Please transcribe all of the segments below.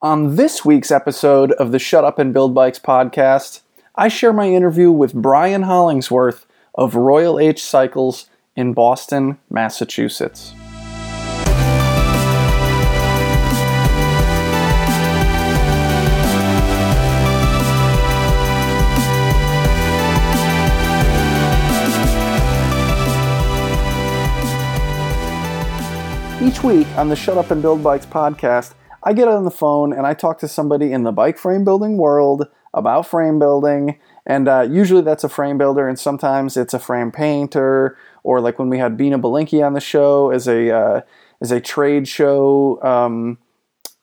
On this week's episode of the Shut Up and Build Bikes podcast, I share my interview with Brian Hollingsworth of Royal H Cycles in Boston, Massachusetts. Each week on the Shut Up and Build Bikes podcast, I get on the phone and I talk to somebody in the bike frame building world about frame building. And uh, usually that's a frame builder, and sometimes it's a frame painter, or like when we had Bina Bilenky on the show as a uh, as a trade show, um,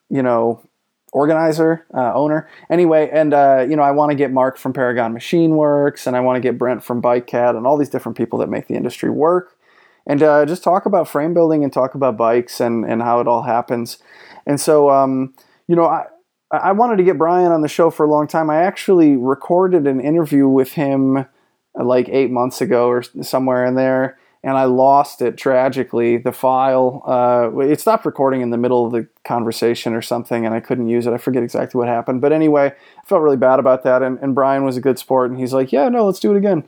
you know, organizer, uh, owner. Anyway, and uh, you know, I want to get Mark from Paragon Machine Works, and I want to get Brent from BikeCAD, and all these different people that make the industry work, and uh, just talk about frame building and talk about bikes and and how it all happens. And so, um, you know, I, I wanted to get Brian on the show for a long time. I actually recorded an interview with him uh, like eight months ago or somewhere in there, and I lost it tragically. The file, uh, it stopped recording in the middle of the conversation or something, and I couldn't use it. I forget exactly what happened. But anyway, I felt really bad about that. And, and Brian was a good sport, and he's like, yeah, no, let's do it again.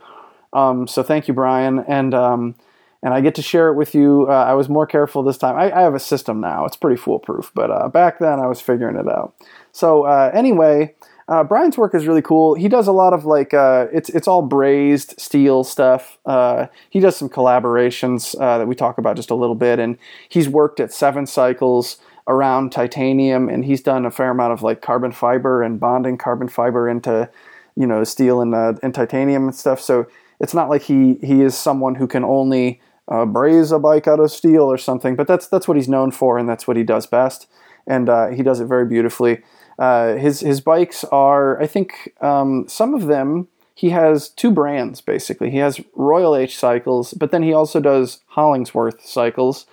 Um, so thank you, Brian. And, um, and I get to share it with you. Uh, I was more careful this time. I, I, have a system now; it's pretty foolproof. But uh, back then, I was figuring it out. So uh, anyway, uh, Brian's work is really cool. He does a lot of like uh, it's it's all brazed steel stuff. Uh, he does some collaborations that we talk about just a little bit, and he's worked at Seven Cycles around titanium, and he's done a fair amount of like carbon fiber and bonding carbon fiber into you know steel and and titanium and stuff. So it's not like he he is someone who can only uh, braze a bike out of steel or something. But that's that's what he's known for, and that's what he does best, and uh, he does it very beautifully. Uh, his his bikes are, I think, um, some of them. He has two brands basically. He has Royal H cycles, but then he also does Hollingsworth cycles.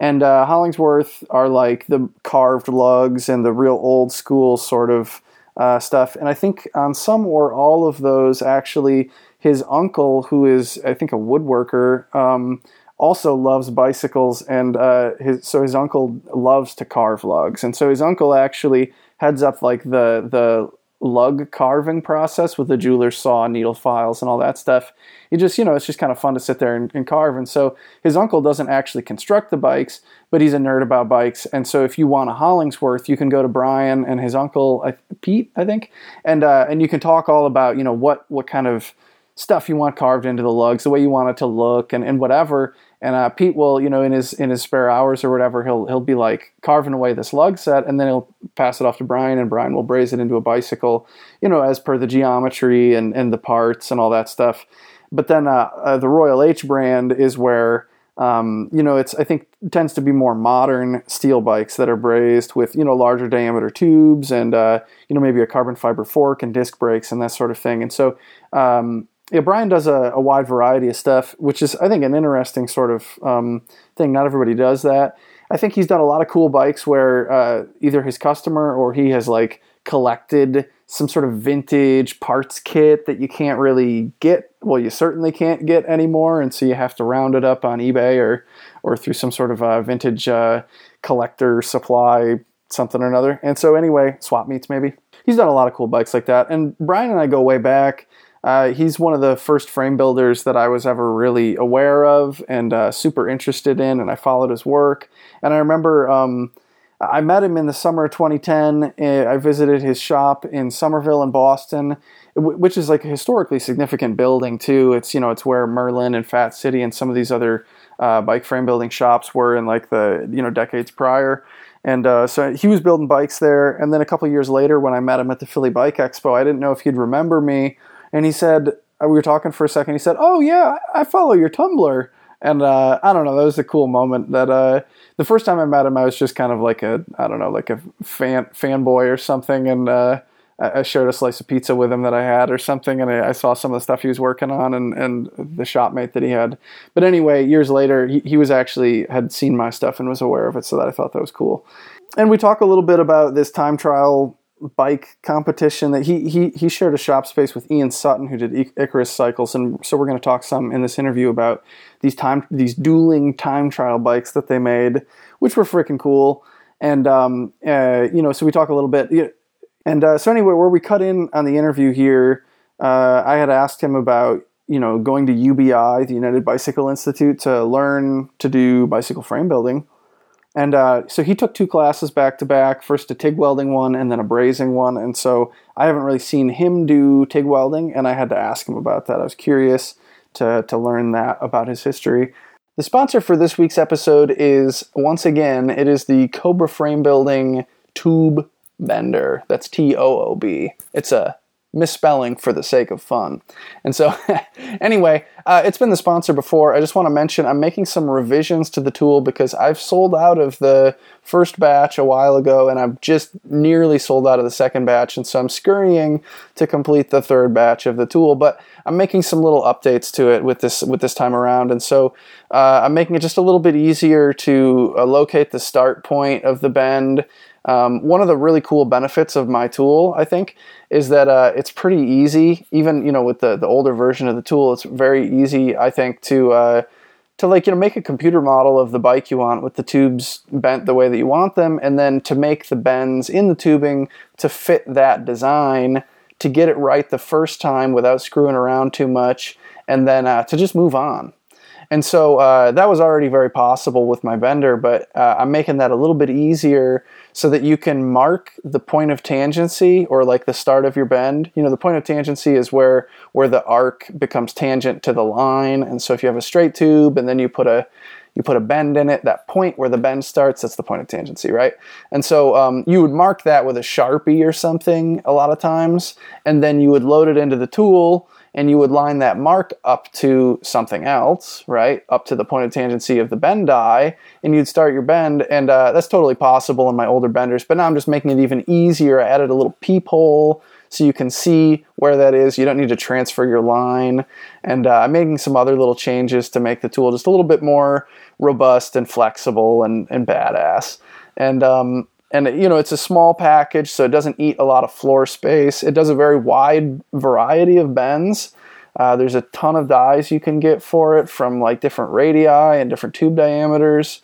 And uh, Hollingsworth are like the carved lugs and the real old school sort of uh, stuff. And I think on some or all of those, actually, his uncle, who is I think a woodworker, um, also loves bicycles, and uh, his so his uncle loves to carve lugs, and so his uncle actually heads up like the the lug carving process with the jeweler's saw, needle files, and all that stuff. He just, you know, it's just kind of fun to sit there and, and, carve. And so his uncle doesn't actually construct the bikes, but he's a nerd about bikes. And so if you want a Hollingsworth, you can go to Brian and his uncle, Pete, I think, and uh, and you can talk all about, you know, what what kind of stuff you want carved into the lugs, the way you want it to look, and, and whatever. And uh, Pete will, you know, in his in his spare hours or whatever, he'll he'll be like carving away this lug set, and then he'll pass it off to Brian, and Brian will braze it into a bicycle, you know, as per the geometry and and the parts and all that stuff. But then uh, uh, the Royal H brand is where um, you know, it's I think tends to be more modern steel bikes that are brazed with you know larger diameter tubes and uh, you know maybe a carbon fiber fork and disc brakes and that sort of thing. And so um, yeah, Brian does a, a, wide variety of stuff, which is I think an interesting sort of um, thing. Not everybody does that. I think he's done a lot of cool bikes where uh, either his customer or he has like collected some sort of vintage parts kit that you can't really get. Well, you certainly can't get anymore, and so you have to round it up on eBay or or through some sort of uh, vintage uh, collector supply something or another. And so anyway, swap meets maybe. He's done a lot of cool bikes like that. And Brian and I go way back. Uh, he's one of the first frame builders that I was ever really aware of and uh, super interested in, and I followed his work. And I remember um, I met him in the summer of 2010. Eh, I visited his shop in Somerville in Boston, which is like a historically significant building too. It's you know it's where Merlin and Fat City and some of these other uh, bike frame building shops were in like the you know decades prior. And uh, so he was building bikes there. And then a couple years later, when I met him at the Philly Bike Expo, I didn't know if he'd remember me and he said uh, we were talking for a second. He said, "Oh yeah, I follow your Tumblr." And uh, I don't know, that was a cool moment. That uh, the first time I met him, I was just kind of like a I don't know, like a fan fanboy or something, and uh, I shared a slice of pizza with him that I had or something, and I, saw some of the stuff he was working on and, and the shopmate that he had. But anyway, years later, he, he was actually had seen my stuff and was aware of it, so that I thought that was cool. And we talk a little bit about this time trial bike competition that he he he shared a shop space with Ian Sutton who did Icarus cycles and so we're going to talk some in this interview about these time these dueling time trial bikes that they made which were freaking cool And um, uh, you know, so we talk a little bit. And uh, so anyway, where we cut in on the interview here, uh, I had asked him about you know going to UBI, the United Bicycle Institute, to learn to do bicycle frame building. And uh, so he took two classes back to back, first a TIG welding one and then a brazing one. And so I haven't really seen him do TIG welding, and I had to ask him about that. I was curious to, to learn that about his history. The sponsor for this week's episode is, once again, it is the Cobra Frame Building Toob Bender. That's T O O B. It's a misspelling for the sake of fun. And so, anyway, uh, it's been the sponsor before. I just want to mention I'm making some revisions to the tool because I've sold out of the first batch a while ago and I've just nearly sold out of the second batch. And so I'm scurrying to complete the third batch of the tool. But I'm making some little updates to it with this with this time around. And so uh, I'm making it just a little bit easier to uh, locate the start point of the bend. Um, one of the really cool benefits of my tool, I think, is that uh, it's pretty easy. Even you know with the the older version of the tool, it's very easy, I think, to uh, to like you know make a computer model of the bike you want with the tubes bent the way that you want them, and then to make the bends in the tubing to fit that design to get it right the first time without screwing around too much, and then uh, to just move on. And so uh, that was already very possible with my bender, but uh, I'm making that a little bit easier so that you can mark the point of tangency or like the start of your bend. You know, the point of tangency is where where the arc becomes tangent to the line. And so if you have a straight tube and then you put a you put a bend in it, that point where the bend starts, that's the point of tangency, right? And so um, you would mark that with a Sharpie or something a lot of times, and then you would load it into the tool and you would line that mark up to something else, right? Up to the point of tangency of the bend die, and you'd start your bend, and uh, that's totally possible in my older benders, but now I'm just making it even easier. I added a little peephole so you can see where that is. You don't need to transfer your line, and uh, I'm making some other little changes to make the tool just a little bit more robust and flexible and, and badass. And um, and you know it's a small package so it doesn't eat a lot of floor space. It does a very wide variety of bends. Uh, there's a ton of dies you can get for it from like different radii and different tube diameters.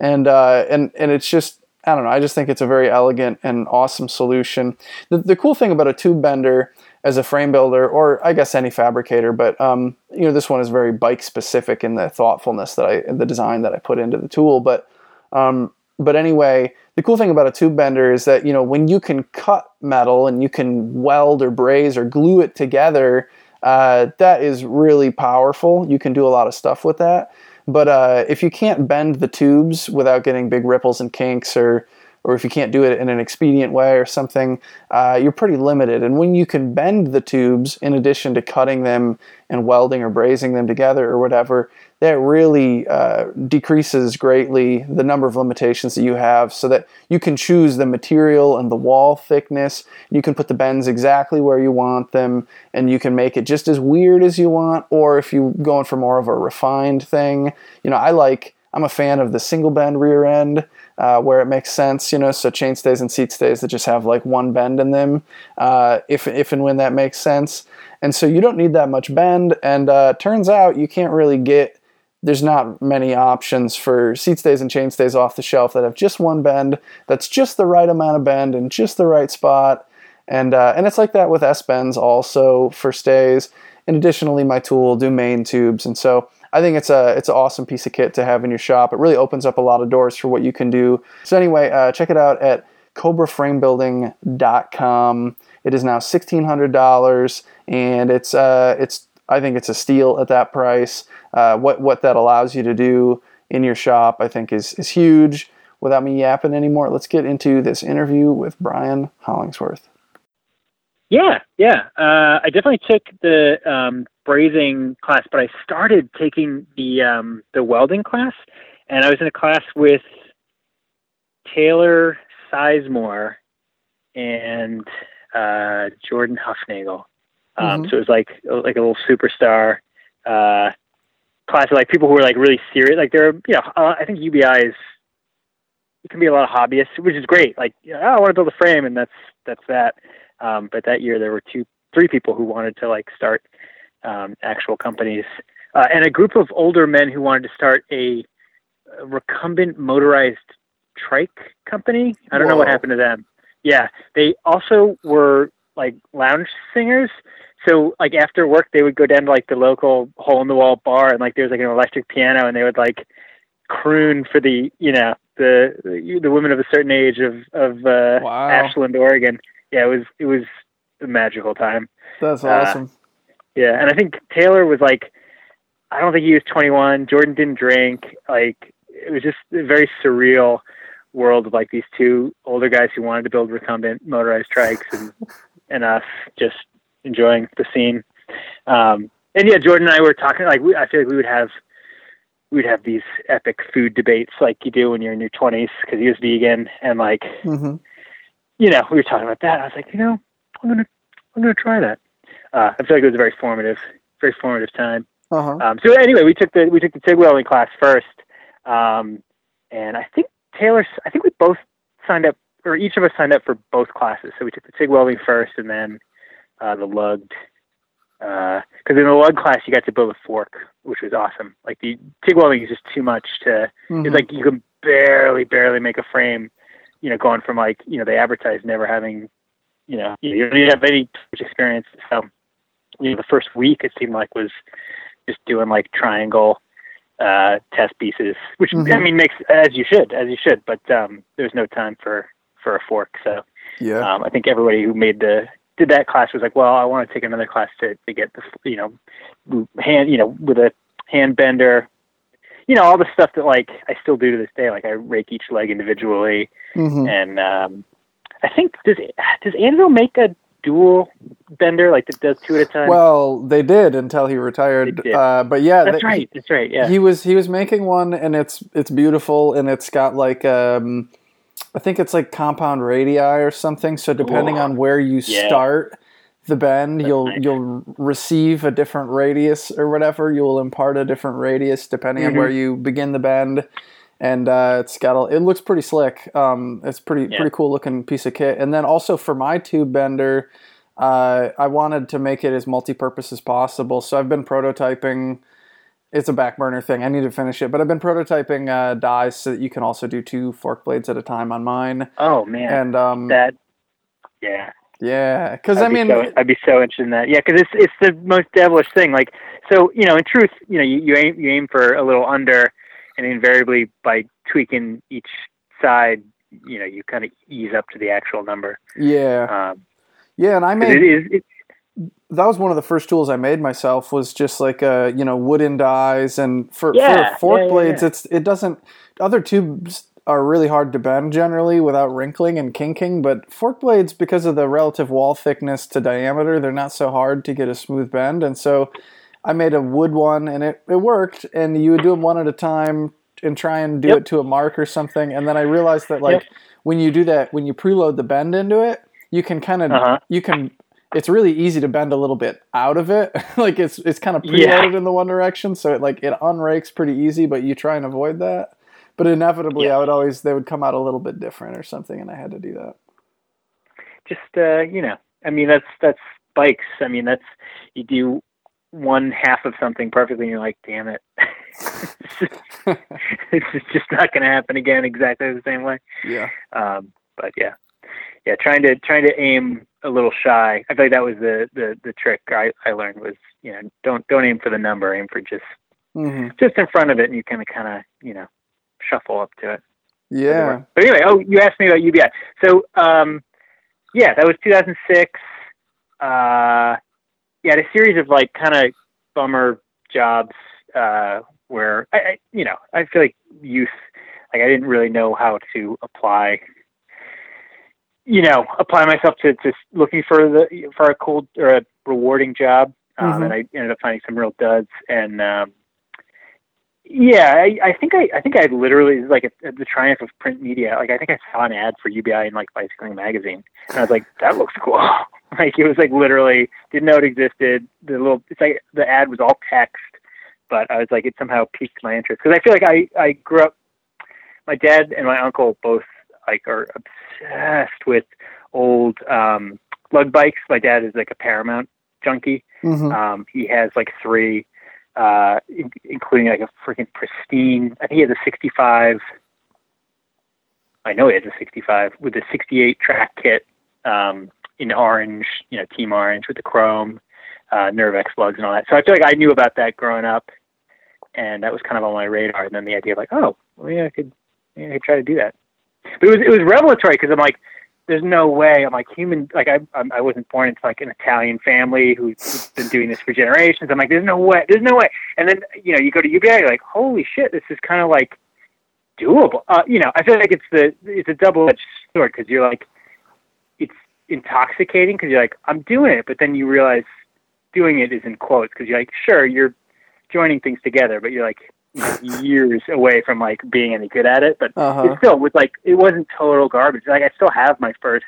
And uh, and and it's just I don't know I just think it's a very elegant and awesome solution. The, the cool thing about a tube bender as a frame builder or I guess any fabricator but um, you know this one is very bike specific in the thoughtfulness that I the design that I put into the tool. But um, but anyway, the cool thing about a tube bender is that you know when you can cut metal and you can weld or braze or glue it together, uh, that is really powerful. You can do a lot of stuff with that. But uh, if you can't bend the tubes without getting big ripples and kinks or or if you can't do it in an expedient way or something, uh, you're pretty limited. And when you can bend the tubes in addition to cutting them and welding or brazing them together or whatever, that really uh, decreases greatly the number of limitations that you have so that you can choose the material and the wall thickness. You can put the bends exactly where you want them and you can make it just as weird as you want. Or if you're going for more of a refined thing, you know, I like, I'm a fan of the single bend rear end. Uh, where it makes sense, you know, so chain stays and seat stays that just have like one bend in them, uh, if if and when that makes sense. And so you don't need that much bend. And uh, turns out you can't really get there's not many options for seat stays and chain stays off the shelf that have just one bend that's just the right amount of bend and just the right spot. And uh, and it's like that with S bends also for stays. And additionally my tool do main tubes. And so I think it's a it's an awesome piece of kit to have in your shop. It really opens up a lot of doors for what you can do. So anyway uh, check it out at cobraframebuilding.com it is now $1600 and it's uh, it's I think it's a steal at that price. Uh, what what that allows you to do in your shop, I think, is is huge. Without me yapping anymore, let's get into this interview with Brian Hollingsworth. Yeah, yeah. Uh, I definitely took the um, brazing class, but I started taking the um, the welding class, and I was in a class with Taylor Sizemore and uh, Jordan Hufnagel. Um, mm-hmm. So it was like like a little superstar uh, class of like people who are like really serious. Like there, are, you know, uh, I think UBI is it can be a lot of hobbyists, which is great. Like, oh, I want to build a frame, and that's that's that. Um, but that year there were two, three people who wanted to like start um, actual companies, uh, and a group of older men who wanted to start a, a recumbent motorized Trike Company. I don't Whoa. know what happened to them. Yeah, they also were like lounge singers. So like after work, they would go down to like the local hole in the wall bar, and like there was like an electric piano, and they would like croon for the you know the the women of a certain age of of uh, wow. Ashland, Oregon. Yeah, it was it was a magical time. That's uh, awesome. Uh, yeah, and I think Taylor was like, I don't think he was 21. Jordan didn't drink. Like it was just a very surreal world of like these two older guys who wanted to build recumbent motorized trikes and and us just enjoying the scene. Um, and yeah, Jordan and I were talking like we, I feel like we would have we'd have these epic food debates like you do when you're in your 20s because he was vegan and like mm-hmm. you know we were talking about that. I was like, you know, I'm gonna I'm gonna try that. Uh, I feel like it was a very formative, very formative time. Uh-huh. Um, so anyway, we took the we took the TIG welding class first, um, and I think Taylor, I think we both signed up, or each of us signed up for both classes. So we took the TIG welding first, and then uh, the lugged. Because uh, in the lug class, you got to build a fork, which was awesome. Like the TIG welding is just too much to. Mm-hmm. It's like you can barely, barely make a frame. You know, going from like you know they advertise never having, you know, you don't have any experience. So, you know, the first week it seemed like was just doing like triangle uh, test pieces, which mm-hmm. I mean makes as you should, as you should. But um, there's no time for for a fork, so yeah. Um, I think everybody who made the did that class was like, well, I want to take another class to to get the you know hand you know with a hand bender, you know all the stuff that like I still do to this day. Like I rake each leg individually, mm-hmm. and um, I think does does Anvil make a dual bender like it does two at a time? Well, they did until he retired. Uh, but yeah, that's right. That's right. Yeah, he was he was making one, and it's it's beautiful, and it's got like um, I think it's like compound radii or something. So depending Ooh. on where you yeah. start the bend, that's you'll nice. you'll receive a different radius or whatever. You will impart a different radius depending mm-hmm. on where you begin the bend and uh, it's got a, it looks pretty slick. Um, it's pretty yeah. pretty cool looking piece of kit. And then also for my tube bender, uh, I wanted to make it as multi-purpose as possible. So I've been prototyping. It's a back burner thing. I need to finish it, but I've been prototyping uh, dies so that you can also do two fork blades at a time on mine. Oh man! And um, that, yeah, yeah. Because I mean, so, I'd be so interested in that. Yeah, because it's it's the most devilish thing. Like, so you know, in truth, you know, you, you aim you aim for a little under and invariably by tweaking each side, you know, you kind of ease up to the actual number. Yeah. Um, yeah, and I made it is. It, that was one of the first tools I made myself was just like uh you know wooden dies and for, yeah, for fork yeah, blades yeah. it's it doesn't other tubes are really hard to bend generally without wrinkling and kinking but fork blades because of the relative wall thickness to diameter they're not so hard to get a smooth bend and so I made a wood one and it, it worked. And you would do them one at a time and try and do yep. it to a mark or something. And then I realized that like yep. when you do that, when you preload the bend into it, you can kind of uh-huh. you can. It's really easy to bend a little bit out of it. like it's it's kind of preloaded yeah. in the one direction, so it like it unrakes pretty easy. But you try and avoid that. But inevitably, yeah. I would always they would come out a little bit different or something, and I had to do that. Just uh, you know, I mean that's that's bikes. I mean that's you do one half of something perfectly and you're like, damn it. it's just not going to happen again exactly the same way. Yeah. Um, but yeah, yeah, trying to, trying to aim a little shy. I feel like that was the, the, the trick I, I learned was, you know, don't, don't aim for the number, aim for just, mm-hmm. just in front of it and you kind of, kind of, you know, shuffle up to it. Yeah. But anyway, oh, you asked me about UBI. So, um, yeah, that was 2006. Uh, yeah, a series of like kind of bummer jobs uh, where I, I, you know, I feel like youth, like I didn't really know how to apply, you know, apply myself to just looking for the for a cool or a rewarding job, um, mm-hmm. and I ended up finding some real duds and. Um, yeah, I, I think I, I think I literally like the triumph of print media. Like I think I saw an ad for UBI in like Bicycling magazine, and I was like, that looks cool. like it was like literally didn't know it existed. The little it's like the ad was all text, but I was like it somehow piqued my interest because I feel like I I grew up. My dad and my uncle both like are obsessed with old um lug bikes. My dad is like a Paramount junkie. Mm-hmm. Um, he has like three uh, in, including like a freaking pristine. I think he has a '65 I know he has a 65 with the 68 track kit um, in orange, you know, team orange with the chrome, uh, Nervex lugs and all that. So I feel like I knew about that growing up, and that was kind of on my radar. And then the idea of like, oh, well, yeah, I could, yeah, I could try to do that. But it was it was revelatory because I'm like, there's no way. I'm like human. Like I I wasn't born into like an Italian family who's been doing this for generations. I'm like, there's no way. There's no way. And then you know you go to UBI, you're like, holy shit, this is kind of like doable. Uh, you know, I feel like it's the it's a double edged sword because you're like, it's intoxicating because you're like, I'm doing it, but then you realize doing it is in quotes because you're like, sure, you're joining things together, but you're like years away from like being any good at it. But Uh-huh. it still was like it wasn't total garbage. Like I still have my first,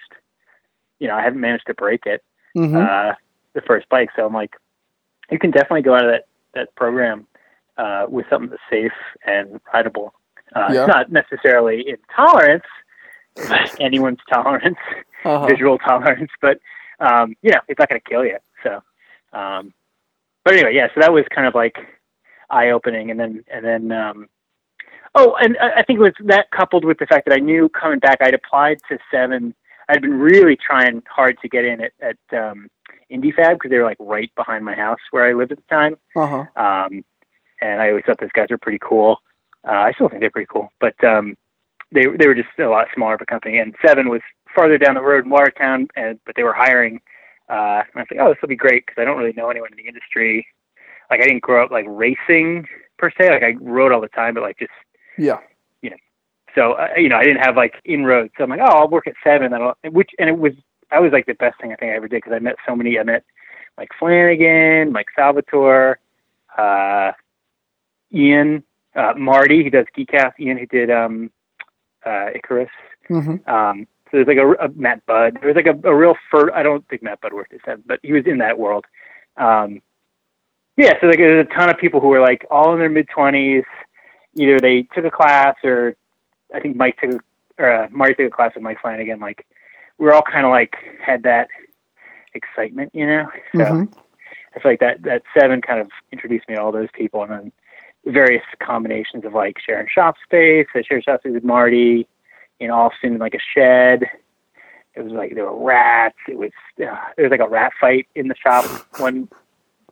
you know, I haven't managed to break it, Mhm. uh, the first bike. So I'm like, you can definitely go out of that that program uh, with something that's safe and rideable. Uh, Yeah. It's not necessarily in intolerance, anyone's tolerance, Uh-huh. visual tolerance, but um, you know, it's not going to kill you. So, um, but anyway, yeah. So that was kind of like eye opening, and then and then um, oh, and I think it was that coupled with the fact that I knew coming back, I'd applied to seven. I'd been really trying hard to get in at, at um, IndieFab because they were like right behind my house where I lived at the time. Uh-huh. Um, and I always thought those guys were pretty cool. Uh, I still think they're pretty cool, but um, they they were just a lot smaller of a company. And Seven was farther down the road in Watertown, and but they were hiring. Uh, and I was like, oh, this will be great because I don't really know anyone in the industry. Like I didn't grow up like racing per se. Like I rode all the time, but like just Yeah. Yeah. So uh, you know I didn't have like inroads. So I'm like, oh, I'll work at Seven. That'll which and it was I was like the best thing I think I ever did because I met so many. I met Mike Flanagan, Mike Salvatore, uh, Ian, uh, Marty, who does Geekhouse, Ian, who did um, uh, Icarus. Mhm. Um, so there's like a, a Matt Budd. There was like a, a real fur. I don't think Matt Budd worked at Seven, but he was in that world. Um, yeah, so like there's a ton of people who were like all in their mid twenties. Either they took a class, or I think Mike took, or uh, Marty took a class with Mike Flanagan. Like we were all kind of like had that excitement, you know. So Mhm. I feel like that that seven kind of introduced me to all those people, and then various combinations of like sharing shop space. I shared shop space with Marty in Austin, in like a shed. It was like there were rats. It was uh, there was like a rat fight in the shop one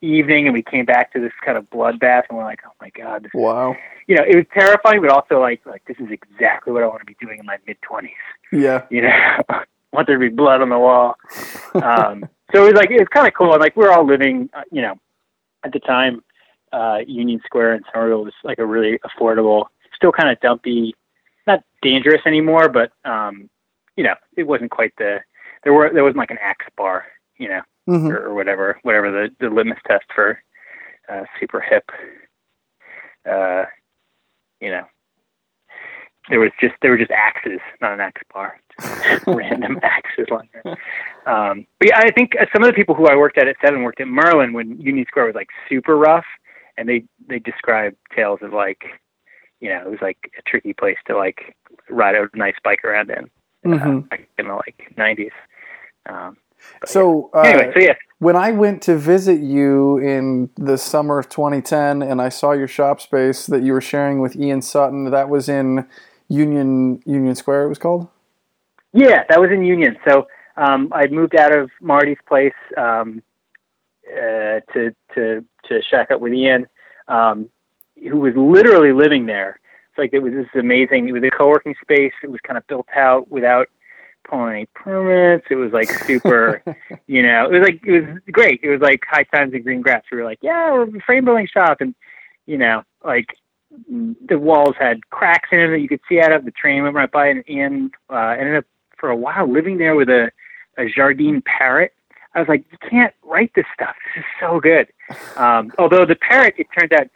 evening, and we came back to this kind of bloodbath, and we're like, oh my god, this, Wow. you know, it was terrifying, but also like like this is exactly what I want to be doing in my mid twenties Yeah. you know, want there to be blood on the wall. Um, so it was like it was kind of cool. And like we we're all living, uh, you know, at the time, uh, Union Square in Somerville was like a really affordable, still kind of dumpy, not dangerous anymore, but um, you know, it wasn't quite the there were there wasn't like an Axe bar, you know, Mhm. or, or whatever, whatever the the litmus test for uh, super hip. Uh, you know, there was just there were just axes, not an axe bar, just random axes lying there. Um, but yeah, I think uh, some of the people who I worked at at Seven worked at Merlin when Union Square was like super rough, and they they described tales of like, you know, it was like a tricky place to like ride a nice bike around in Mhm. uh, back in the like nineties. Um, So uh, yeah. anyway, so yeah, when I went to visit you in the summer of 2010 and I saw your shop space that you were sharing with Ian Sutton, that was in Union Union Square it was called? Yeah, that was in Union. So um, I moved out of Marty's place um, uh, to to to shack up with Ian, um, who was literally living there. It's like it was this amazing. It was a co-working space. It was kind of built out without pulling any permits. It was like super, you know. It was like it was great. It was like high times in green grass. We were like, yeah, we're a frame building shop, and you know, like the walls had cracks in them that you could see out of. The train went right by, and Ian uh, ended up for a while living there with a, a Jardine parrot. I was like, you can't write this stuff. This is so good. Um, although the parrot, it turned out,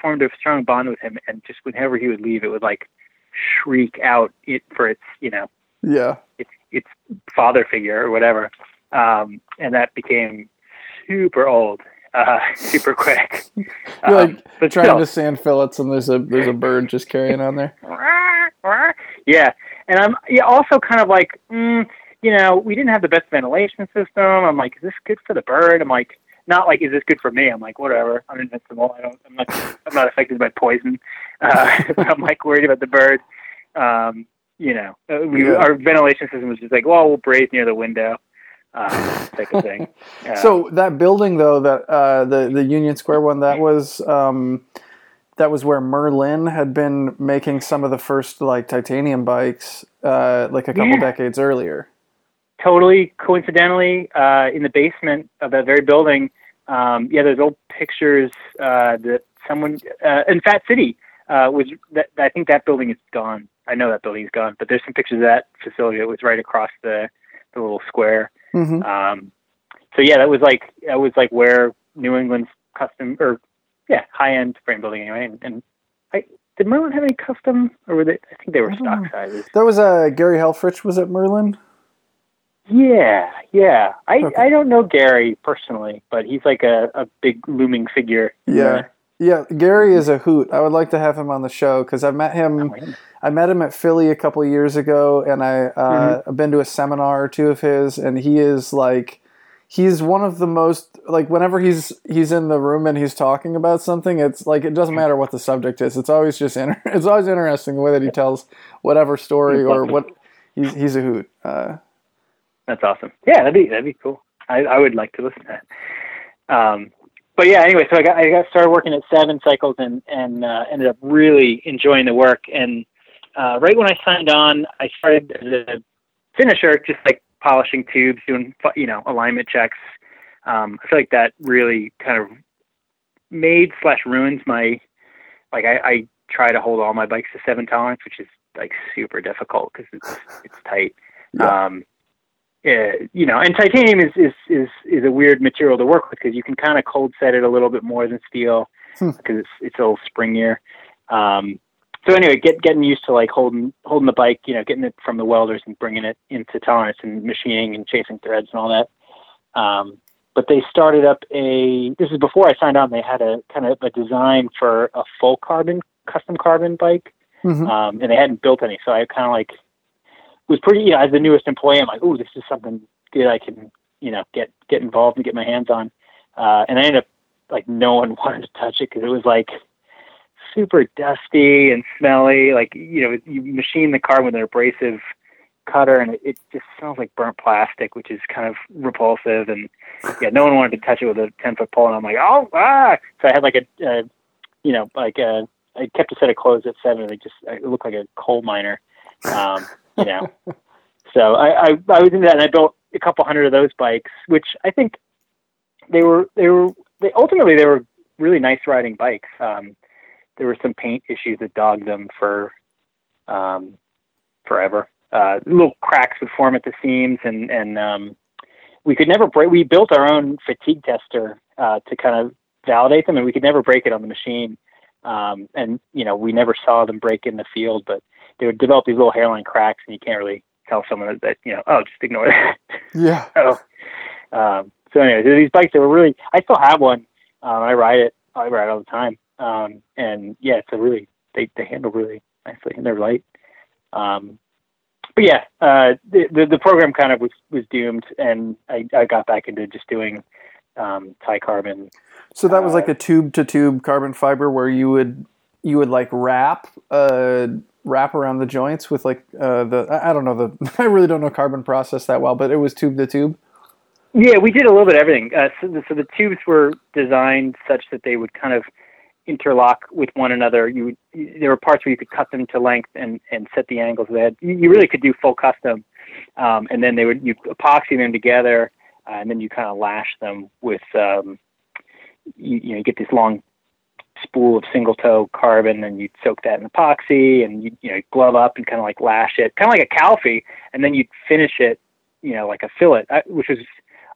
formed a strong bond with him, and just whenever he would leave, it would like shriek out it for its, you know, Yeah. its father figure or whatever. Um, and that became super old, uh, super quick. You're Um, like but trying still. to sand fillets and there's a there's a bird just carrying on there. yeah, and I'm yeah, also kind of like, mm, you know, we didn't have the best ventilation system. I'm like, is this good for the bird? I'm like, not like, is this good for me? I'm like, whatever. I'm invincible. I don't. I'm not. I'm not affected by poison. Uh, but I'm like worried about the bird. Um, you know, uh, we, Yeah. our ventilation system was just like, well, we'll braze near the window, um, type of thing. Uh, So that building, though, that uh, the the Union Square one, that was um, that was where Merlin had been making some of the first like titanium bikes, uh, like a couple Yeah. decades earlier. totally coincidentally, uh, in the basement of that very building, um, yeah, there's old pictures uh, that someone uh, in Fat City uh, was. That, I think that building is gone. I know that building's gone, but there's some pictures of that facility that was right across the the little square. hmm Um, so yeah, that was like that was like where New England's custom or yeah high end frame building anyway. And, and I did Merlin have any custom or were they? I think they were stock know. sizes. That was uh, Gary Helfrich was at Merlin. Yeah, yeah. I Okay. I don't know Gary personally, but he's like a, a big looming figure. Yeah. Yeah, Gary is a hoot. I would like to have him on the show because I've met the- him. I met him at Philly a couple years ago, and I uh, I've been to a seminar or two of his, and he is like, he's one of the most like whenever he's he's in the room and he's talking about something, it's like it doesn't matter what the subject is. It's always just inter- it's always interesting the way that he tells whatever story or what. He's he's a hoot. Uh, That's awesome. Yeah, that'd be that'd be cool. I, I would like to listen to that. Um, but yeah, anyway, so I got I got started working at Seven Cycles and and uh, ended up really enjoying the work. And uh, right when I signed on, I started as a finisher, just like polishing tubes, doing you know alignment checks. Um, I feel like that really kind of made slash ruins my like I, I try to hold all my bikes to seven tolerance, which is like super difficult because it's it's tight. Yeah. Um, uh, you know, and titanium is is is is a weird material to work with because you can kind of cold set it a little bit more than steel Hmm. because it's it's a little springier. Um, so anyway, get getting used to like holding holding the bike, you know, getting it from the welders and bringing it into tolerance and machining and chasing threads and all that. Um, but they started up a. This is before I signed on. They had a kind of a design for a full carbon custom carbon bike mhm. um, and they hadn't built any. So I kind of like was pretty, you know, as the newest employee, I'm like, oh, this is something good I can, you know, get get involved and get my hands on. Uh, and I ended up like no one wanted to touch it because it was like super dusty and smelly. Like you know, you machine the carbon with an abrasive cutter, and it, it just smells like burnt plastic, which is kind of repulsive. And yeah, no one wanted to touch it with a ten foot pole. And I'm like, oh, ah! So I had like a, uh, you know, like a I kept a set of clothes at seven. And it just I looked like a coal miner, um, you know. so I, I I was into that, and I built a couple hundred of those bikes, which I think they were they were they ultimately they were really nice riding bikes. Um, there were some paint issues that dogged them for um, forever. Uh, little cracks would form at the seams, and and um, we could never break. We built our own fatigue tester uh, to kind of validate them, and we could never break it on the machine. Um, and you know, we never saw them break in the field, but they would develop these little hairline cracks, and you can't really tell someone that, that you know, oh, just ignore that. Yeah. oh, um, so anyway, these bikes they were really. I still have one. Um, I ride it. I ride it all the time. Um, and yeah, it's a really they they handle really nicely, and they're light. Um, but yeah, uh, the, the the program kind of was was doomed, and I, I got back into just doing um, tie carbon. So that was Uh, like a tube to tube carbon fiber where you would you would like wrap uh wrap around the joints with like uh the I I don't know the I really don't know carbon process that well, but it was tube to tube. Yeah, we did a little bit of everything. Uh, so, the, so the tubes were designed such that they would kind of interlock with one another. You would, there were parts where you could cut them to length and, and set the angles. They had, you you really could do full custom, um, and then they would you epoxy them together, uh, and then you kind of lash them with um, you, you know you get this long spool of single tow carbon, and you'd soak that in epoxy, and you you know glove up and kind of like lash it, kind of like a calfee, and then you'd finish it, you know, like a fillet, which was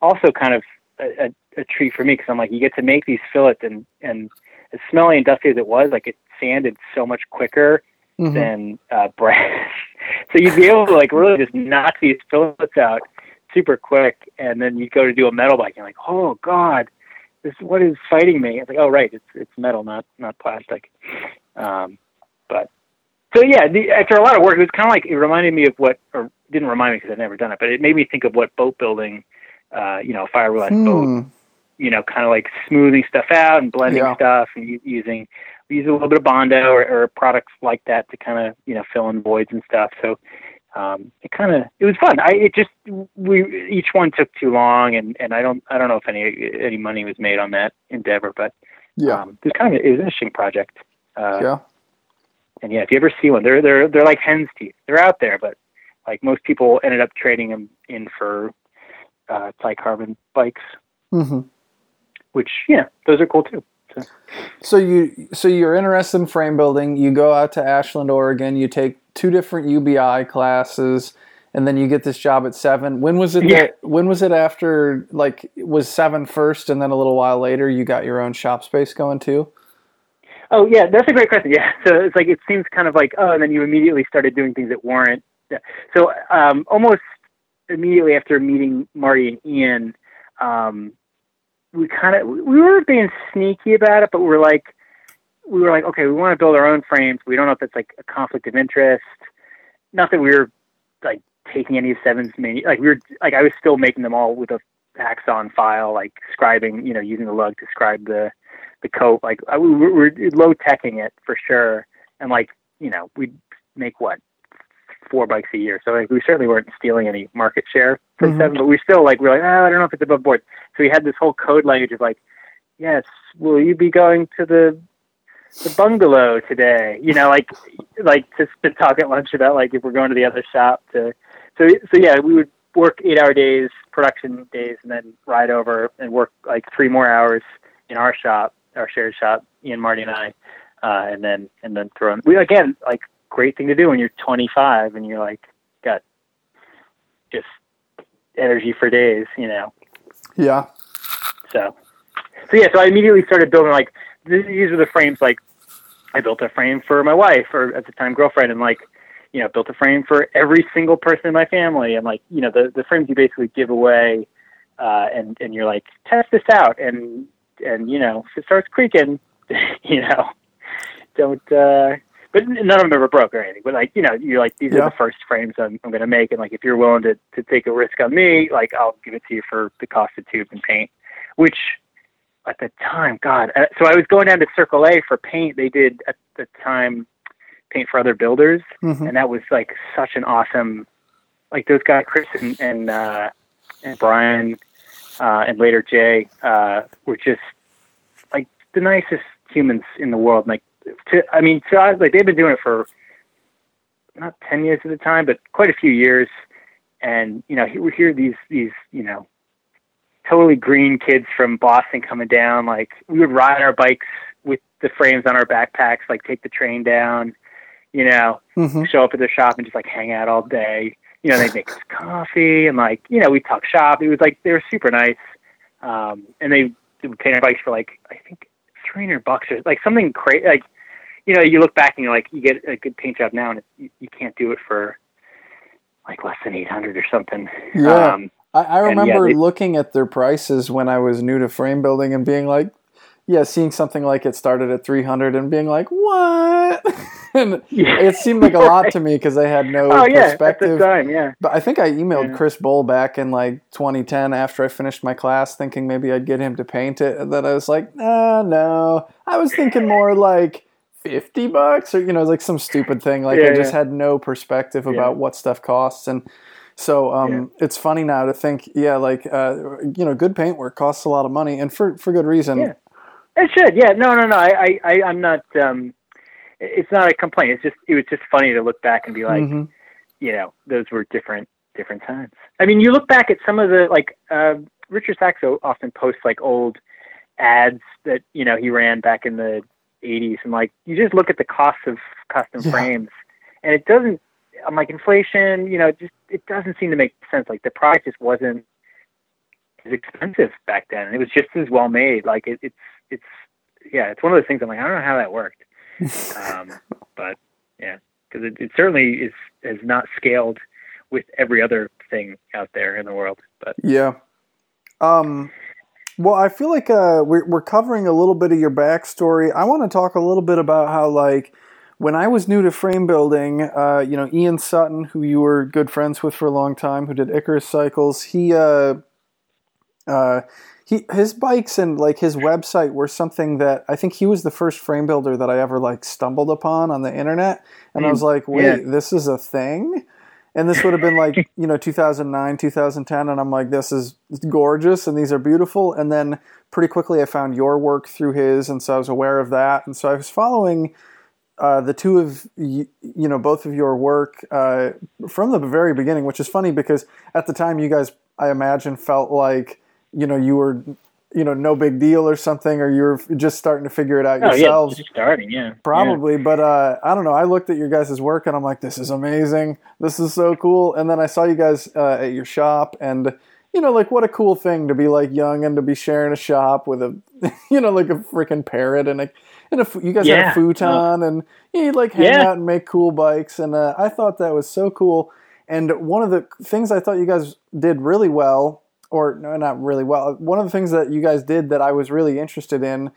also kind of a, a, a treat for me because I'm like, you get to make these fillets and and as smelly and dusty as it was, like it sanded so much quicker Mhm. than uh, brass. so you'd be able to like really just knock these fillets out super quick, and then you go to do a metal bike, and you're like, oh god, this what is fighting me? It's like, oh right, it's it's metal, not not plastic. Um, but so yeah, the, after a lot of work, it was kind of like it reminded me of what, or didn't remind me because I'd never done it, but it made me think of what boat building, uh, you know, a fiberglass boat Hmm. You know, kind of like smoothing stuff out and blending Yeah. stuff and u- using we use a little bit of Bondo or, or products like that to kind of you know fill in voids and stuff. So um, it kind of it was fun. I it just we each one took too long, and and I don't I don't know if any any money was made on that endeavor, but yeah, um, it was kind of it was an interesting project. Uh, yeah. And yeah, if you ever see one, they're they're they're like hen's teeth. They're out there, but like most people ended up trading them in for uh, carbon bikes, mm-hmm. Which yeah, those are cool too. So. so you so you're interested in frame building. You go out to Ashland, Oregon. You take two different UBI classes, and then you get this job at Seven. When was it? Yeah. That, when was it after? Like was Seven first, and then a little while later you got your own shop space going too? Oh yeah, that's a great question. Yeah, so it's like it seems kind of like oh, and then you immediately started doing things that weren't. Yeah. So um, almost immediately after meeting Marty and Ian, um, we kind of we were being sneaky about it, but we are like we were like okay, we want to build our own frames. We don't know if it's like a conflict of interest. Not that we were like taking any of Seven's main like we were like I was still making them all with a Axon file, like scribing, you know, using the lug to scribe the the coat. Like we were, we low teching it for sure, and like you know we'd make what four bikes a year. So like we certainly weren't stealing any market share from mm-hmm. seven, but we still like we're like oh, I don't know if it's above board. So we had this whole code language of like, yes, will you be going to the the bungalow today? You know, like like just to talk at lunch about like if we're going to the other shop to. So so yeah, we would work eight hour days, production days, and then ride over and work like three more hours in our shop, our shared shop, Ian, Marty, and I, uh, and then and then throw in. We again like great thing to do when you're 25 and you're like got just energy for days, you know. Yeah. So, so yeah, so I immediately started building like these were the frames. Like, I built a frame for my wife, or at the time girlfriend, and like, you know, built a frame for every single person in my family, and like, you know, the the frames you basically give away, uh, and and you're like, test this out, and and you know, if it starts creaking, you know, don't uh, but none of them ever broke or anything. But like, you know, you're like, these yeah. are the first frames I'm, I'm going to make. And like, if you're willing to, to take a risk on me, like I'll give it to you for the cost of tube and paint, which at the time, God, uh, so I was going down to Circle A for paint. They did at the time paint for other builders. Mm-hmm. And that was like such an awesome, like those guys, Chris and, and, uh, and Brian, uh, and later Jay, uh, were just like the nicest humans in the world. Like to, I mean, to us, like they've been doing it for not 10 years at the time, but quite a few years. And, you know, we hear these, these, you know, totally green kids from Boston coming down. Like we would ride our bikes with the frames on our backpacks, like take the train down, you know, mm-hmm. show up at their shop and just like hang out all day. You know, they'd make us coffee and like, you know, we talk shop. It was like, they were super nice. Um, and they, they would paint our bikes for like, I think 300 bucks or like something crazy. Like you know, you look back and you're like, you get a good paint job now, and it, you, you can't do it for like less than eight hundred or something. Yeah, um, I, I, remember yeah, they, looking at their prices when I was new to frame building and being like, yeah, seeing something like it started at three hundred and being like, what? and yeah. it seemed like a lot to me because I had no oh, perspective. Yeah, time, yeah. But I think I emailed yeah. Chris Bull back in like 2010 after I finished my class, thinking maybe I'd get him to paint it. And then I was like, nah, no. I was thinking more like 50 bucks or you know like some stupid thing. Like yeah, i just yeah. had no perspective about yeah. what stuff costs. And so um, it's funny now to think yeah like uh, you know good paintwork costs a lot of money and for for good reason. Yeah. It should. Yeah. No no no. I i, I am not um it's not a complaint. It's just it was just funny to look back and be like mm-hmm. you know those were different different times. I mean you look back at some of the like uh, Richard Sachs often posts like old ads that you know he ran back in the 80s and like you just look at the cost of custom yeah. frames and it doesn't i'm like inflation you know just it doesn't seem to make sense. Like the price just wasn't as expensive back then it was just as well made. Like it, it's it's yeah it's one of those things i'm like i don't know how that worked. Um, but yeah because it, it certainly is has not scaled with every other thing out there in the world but yeah. Um well, I feel like uh, we're, we're covering a little bit of your backstory. I want to talk a little bit about how, like, when I was new to frame building, uh, you know, Ian Sutton, who you were good friends with for a long time, who did Icarus Cycles, he uh, uh, he his bikes and like his website were something that I think he was the first frame builder that I ever like stumbled upon on the internet, and I was like, wait, Yeah. this is a thing. And this would have been like you know 2009, 2010, and I'm like, this is gorgeous, and these are beautiful. And then pretty quickly, I found your work through his, and so I was aware of that, and so I was following uh, the two of you, you know both of your work uh, from the very beginning, which is funny because at the time you guys, I imagine, felt like you know you were you know no big deal or something, or you're just starting to figure it out Oh yeah, yourselves. just starting. Yeah, Probably, but uh, I don't know. I looked at your guys' work and I'm like, this is amazing. This is so cool. And then I saw you guys uh, at your shop, and you know, like what a cool thing to be like young and to be sharing a shop with a, you know, like a freaking parrot and a, and a, you guys had a futon and you like hang Yeah. out and make cool bikes. And uh, I thought that was so cool. And one of the things I thought you guys did really well, or no, not really well, one of the things that you guys did that I was really interested in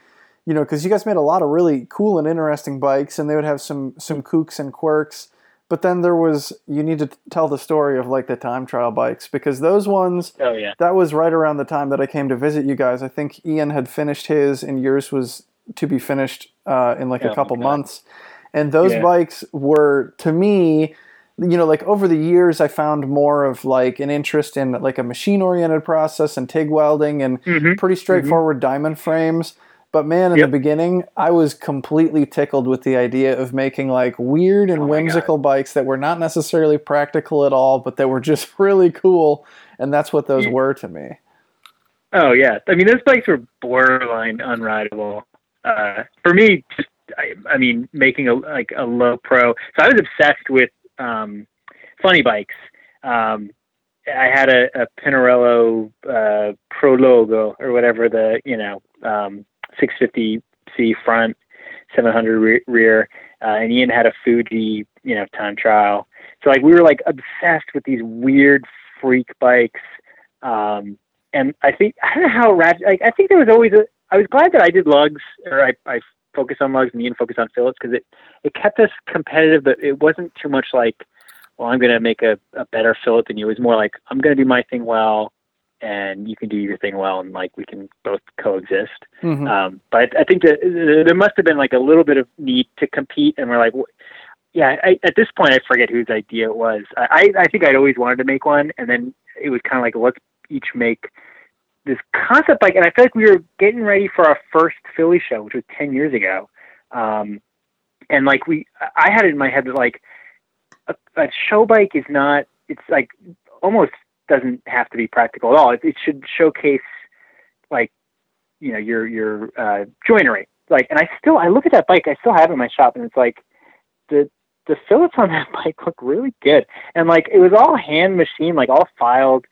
you know, because you guys made a lot of really cool and interesting bikes, and they would have some some kooks and quirks. But then there was you need to tell the story of like the time trial bikes because those ones Oh yeah. that was right around the time that I came to visit you guys. I think Ian had finished his, and yours was to be finished uh, in like Oh a couple months. And those Yeah. bikes were to me, you know, like over the years, I found more of like an interest in like a machine oriented process and TIG welding and hmm pretty straightforward diamond frames. But man, in Yep. the beginning, I was completely tickled with the idea of making like weird and Oh whimsical bikes that were not necessarily practical at all, but that were just really cool. And that's what those Yeah. were to me. Oh yeah, I mean those bikes were borderline unrideable. Uh, for me, just I, I mean making a like a low pro. So I was obsessed with um, funny bikes. Um, I had a, a Pinarello uh, Prologo or whatever the you know um, 650c front, 700 re- rear, uh, and Ian had a Fuji you know time trial. So like we were like obsessed with these weird freak bikes. Um, and I think I don't know how rad. Like I think there was always a. I was glad that I did lugs, or I I focused on lugs and Ian focused on fillets because it it kept us competitive, but it wasn't too much like, well, I'm going to make a, a better fillet than you. It was more like I'm going to do my thing well, and you can do your thing well, and like we can both coexist. Mhm. Um, but I, think that uh, there must have been like a little bit of need to compete, and we're like, yeah. I, at this point, I forget whose idea it was. I, I I think I'd always wanted to make one, and then it was kind of like let's each make this concept bike. And I feel like we were getting ready for our first Philly show, which was ten years ago. Um, and like we, I had it in my head that like a, a show bike is not. It's like almost doesn't have to be practical at all. It, it should showcase like you know your your uh, joinery. Like, and I still I look at that bike. I still have it in my shop, and it's like the the fillets on that bike look really good. And like it was all hand machined, like all filed,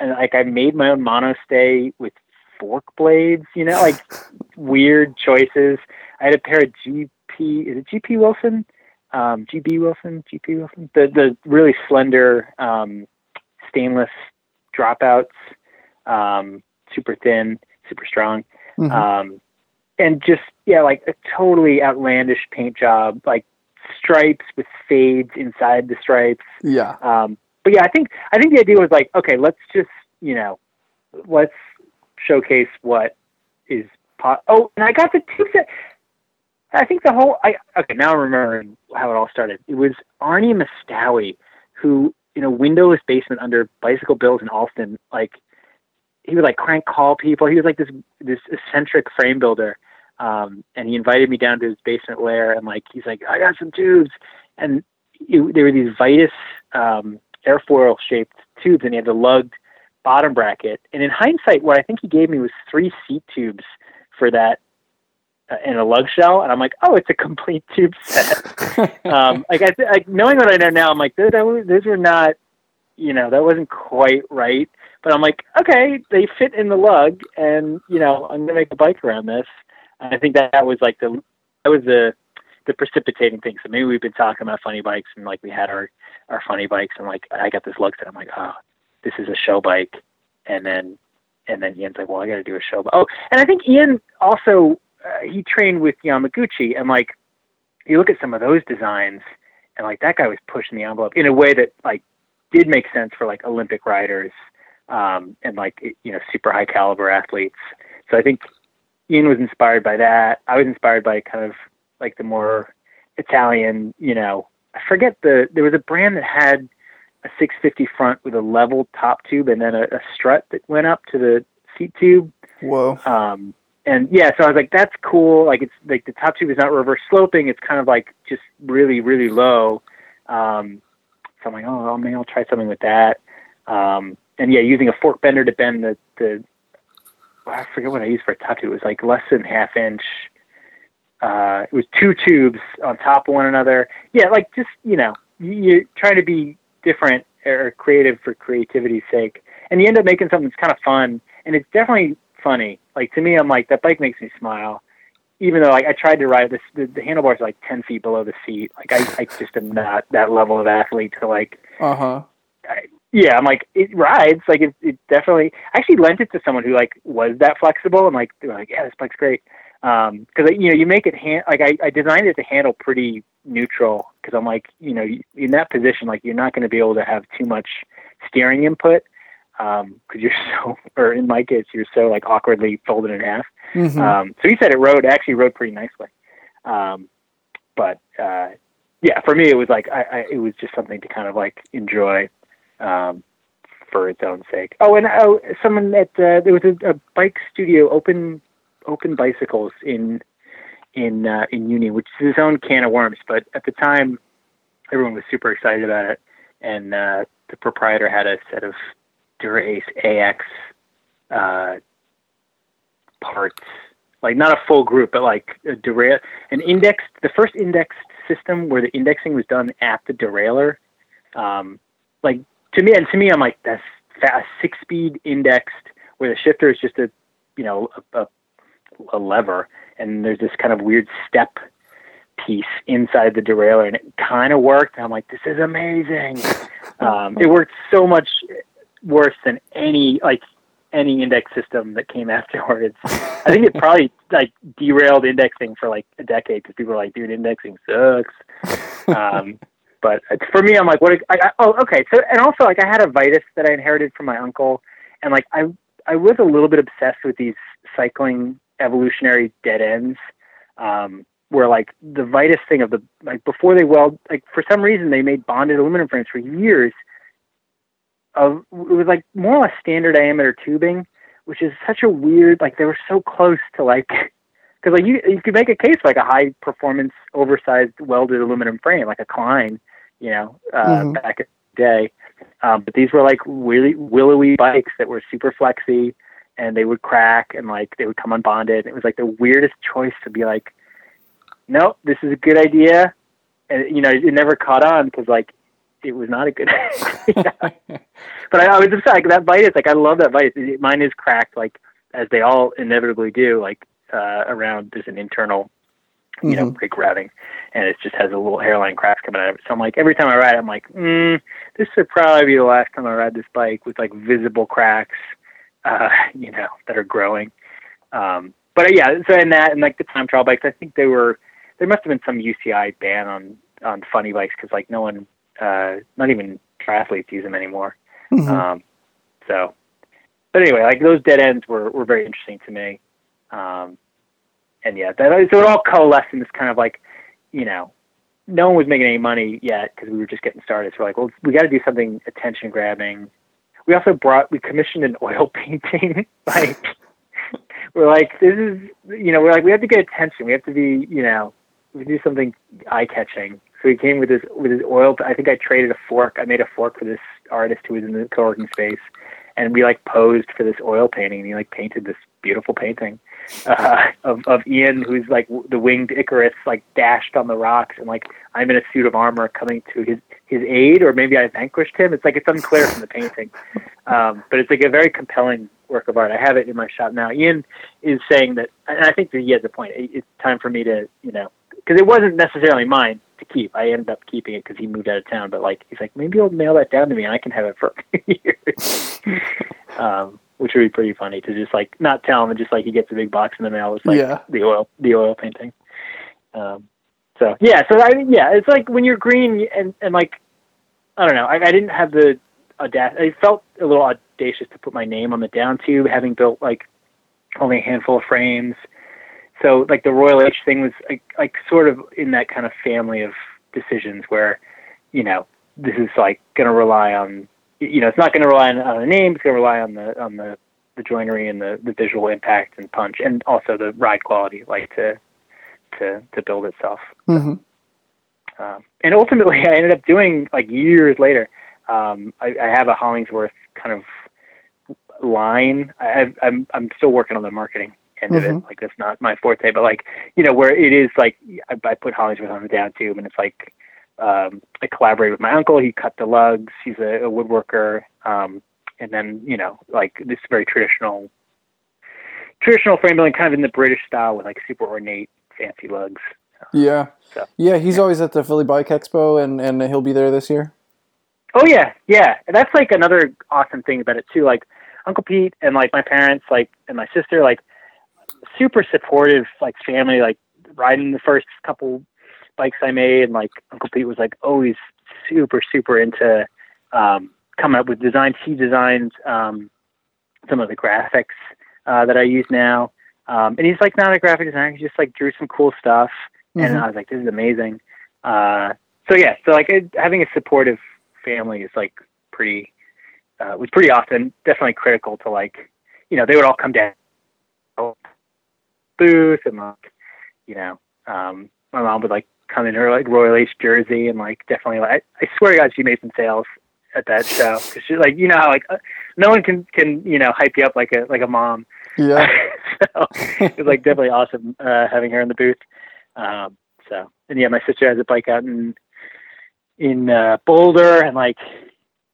and like I made my own monostay with fork blades. You know, like weird choices. I had a pair of GP. Is it GP Wilson? Um, GB Wilson, GP Wilson, the the really slender um, stainless dropouts, um, super thin, super strong, Mhm. um, and just yeah, like a totally outlandish paint job, like stripes with fades inside the stripes. yeah. Um, but yeah, I think I think the idea was like, okay, let's just you know, let's showcase what is. Po- oh, and I got the tube set. I think the whole. I okay now I'm remembering how it all started. It was Arnie Mustawi who in a windowless basement under Bicycle Bills in Allston, like he would like crank call people. He was like this this eccentric frame builder. Um, and he invited me down to his basement lair and like he's like, I got some tubes and it, there were these Vitus um, airfoil shaped tubes and he had the lugged bottom bracket. And in hindsight, what I think he gave me was three seat tubes for that uh, and a lug shell. And I'm like, oh, it's a complete tube set. um, like I th- like knowing what I know now, I'm like, was, those were not, you know, that wasn't quite right. But I'm like, okay, they fit in the lug, and you know, I'm gonna make a bike around this. And I think that, that was like the that was the the precipitating thing. So maybe we've been talking about funny bikes, and like we had our our funny bikes, and like I got this lug set. I'm like, oh, this is a show bike, and then and then Ian's like, well, I got to do a show bike. Oh, and I think Ian also uh, he trained with Yamaguchi, and like you look at some of those designs, and like that guy was pushing the envelope in a way that like did make sense for like Olympic riders. um, and like you know super high caliber athletes. So I think Ian was inspired by that. I was inspired by kind of like the more Italian, you know, I forget the there was a brand that had a 650 front with a level top tube and then a, a strut that went up to the seat tube. Whoa. Um, and yeah, so I was like, that's cool. Like it's like the top tube is not reverse sloping. It's kind of like just really, really low. Um, so I'm like, oh, maybe I'll try something with that. Um, and yeah, using a fork bender to bend the, the, I forget what I used for a top tube. It was like less than half inch. Uh, it was two tubes on top of one another. Yeah, like just, you know, you're trying to be different or creative for creativity's sake. And you end up making something that's kind of fun. And it's definitely funny. Like to me, I'm like, that bike makes me smile even though like, I tried to ride this, the, the handlebars are like ten feet below the seat. Like I, I just am not that level of athlete to like. Uh huh. Yeah, I'm like it rides. Like it, it definitely. I actually lent it to someone who like was that flexible, and like they're like, yeah, this bike's great. Um, because you know you make it hand like I, I designed it to handle pretty neutral because I'm like you know in that position like you're not going to be able to have too much steering input because um, you're so, or in my case, you're so like awkwardly folded in half. Mm-hmm. Um, so he said it rode, actually rode pretty nicely. Um, but uh, yeah, for me, it was like I, I, it was just something to kind of like enjoy um, for its own sake. Oh, and oh, someone at uh, there was a, a bike studio, open open bicycles in in uh, in Union, which is his own can of worms. But at the time, everyone was super excited about it, and uh, the proprietor had a set of Dura-Ace AX uh, parts, like not a full group, but like a derail, an indexed, the first indexed system where the indexing was done at the derailleur. Um, like to me, and to me, I'm like that's fast, six speed indexed where the shifter is just a, you know, a, a, a lever, and there's this kind of weird step piece inside the derailleur, and it kind of worked. And I'm like, this is amazing. um, it worked so much worse than any like any index system that came afterwards. I think it probably like derailed indexing for like a decade because people were like, "Dude, indexing sucks." um, but for me, I'm like, "What?" I, I, oh, okay. So, and also, like, I had a Vitus that I inherited from my uncle, and like, I I was a little bit obsessed with these cycling evolutionary dead ends. Um, where like the Vitus thing of the like before they weld like for some reason they made bonded aluminum frames for years of it was like more or less standard diameter tubing, which is such a weird like they were so close to like because like you you could make a case for like a high performance oversized welded aluminum frame like a Klein, you know, uh, mm-hmm. back in the day. Um, but these were like really willowy bikes that were super flexy and they would crack and like they would come unbonded. It was like the weirdest choice to be like, nope, this is a good idea. And you know, it never caught on because like it was not a good idea. but I, I was just like that Vitus. Like I love that Vitus. Mine is cracked, like as they all inevitably do. Like uh, around there's an internal, you mm-hmm. know, brake routing, and it just has a little hairline crack coming out of it. So I'm like, every time I ride, I'm like, mm, this should probably be the last time I ride this bike with like visible cracks, uh, you know, that are growing. Um, but uh, yeah, so in that and like the time trial bikes, I think they were there must have been some UCI ban on on funny bikes because like no one uh, not even triathletes use them anymore. Mm-hmm. Um, so, but anyway, like those dead ends were, were very interesting to me. Um, and yeah, that, so it all coalesced in this kind of like, you know, no one was making any money yet because we were just getting started. So we're like, well, we got to do something attention grabbing. We also brought, we commissioned an oil painting. like, we're like, this is, you know, we're like, we have to get attention. We have to be, you know, we do something eye catching. So he came with his with his oil. I think I traded a fork. I made a fork for this artist who was in the co-working space, and we like posed for this oil painting. And he like painted this beautiful painting uh, of of Ian, who's like the winged Icarus, like dashed on the rocks, and like I'm in a suit of armor coming to his his aid, or maybe I vanquished him. It's like it's unclear from the painting, um, but it's like a very compelling work of art. I have it in my shop now. Ian is saying that, and I think that he has a point. It's time for me to, you know, because it wasn't necessarily mine to keep. I ended up keeping it because he moved out of town. But like, he's like, maybe you'll mail that down to me and I can have it for years. um, which would be pretty funny to just like not tell him and just like he gets a big box in the mail with like yeah. the oil the oil painting. Um, so yeah, so I yeah, it's like when you're green and and like I don't know, I, I didn't have the audacious. It felt a little audacious to put my name on the down tube, having built like only a handful of frames. So like the Royal H thing was like, like sort of in that kind of family of decisions where, you know, this is like going to rely on, you know, it's not going to rely on, on a name. It's going to rely on the on the the joinery and the, the visual impact and punch, and also the ride quality, like to to to build itself. Mm-hmm. Um, and ultimately, I ended up doing like years later. Um, I, I have a Hollingsworth kind of line. I, I'm I'm still working on the marketing end mm-hmm. of it. Mm-hmm. Like that's not my forte, but like you know where it is like I, I put Hollingsworth on the down tube, and it's like um, I collaborated with my uncle. He cut the lugs. He's a, a woodworker. Um, and then you know like this very traditional traditional frame building, kind of in the British style with like super ornate, fancy lugs. Yeah, so, yeah. He's yeah. always at the Philly Bike Expo, and and he'll be there this year. Oh yeah, yeah. That's like another awesome thing about it too. Like Uncle Pete and like my parents, like and my sister, like super supportive, like family, like riding the first couple bikes I made, and like Uncle Pete was like always super super into um, coming up with designs. He designed um, some of the graphics uh, that I use now. Um, and he's like not a graphic designer. He just like drew some cool stuff. Mm-hmm. And I was like, this is amazing. Uh, so yeah, so like it, having a supportive family is like pretty, uh, was pretty often definitely critical to like, you know, they would all come down booth and like, you know, um, my mom would like come in her like Royal H jersey and like definitely like I, I swear to God she made some sales at that show because she's like you know how like uh, no one can can you know hype you up like a like a mom. Yeah. so it was like definitely awesome uh, having her in the booth. Um, so and yeah, my sister has a bike out in in uh, Boulder and like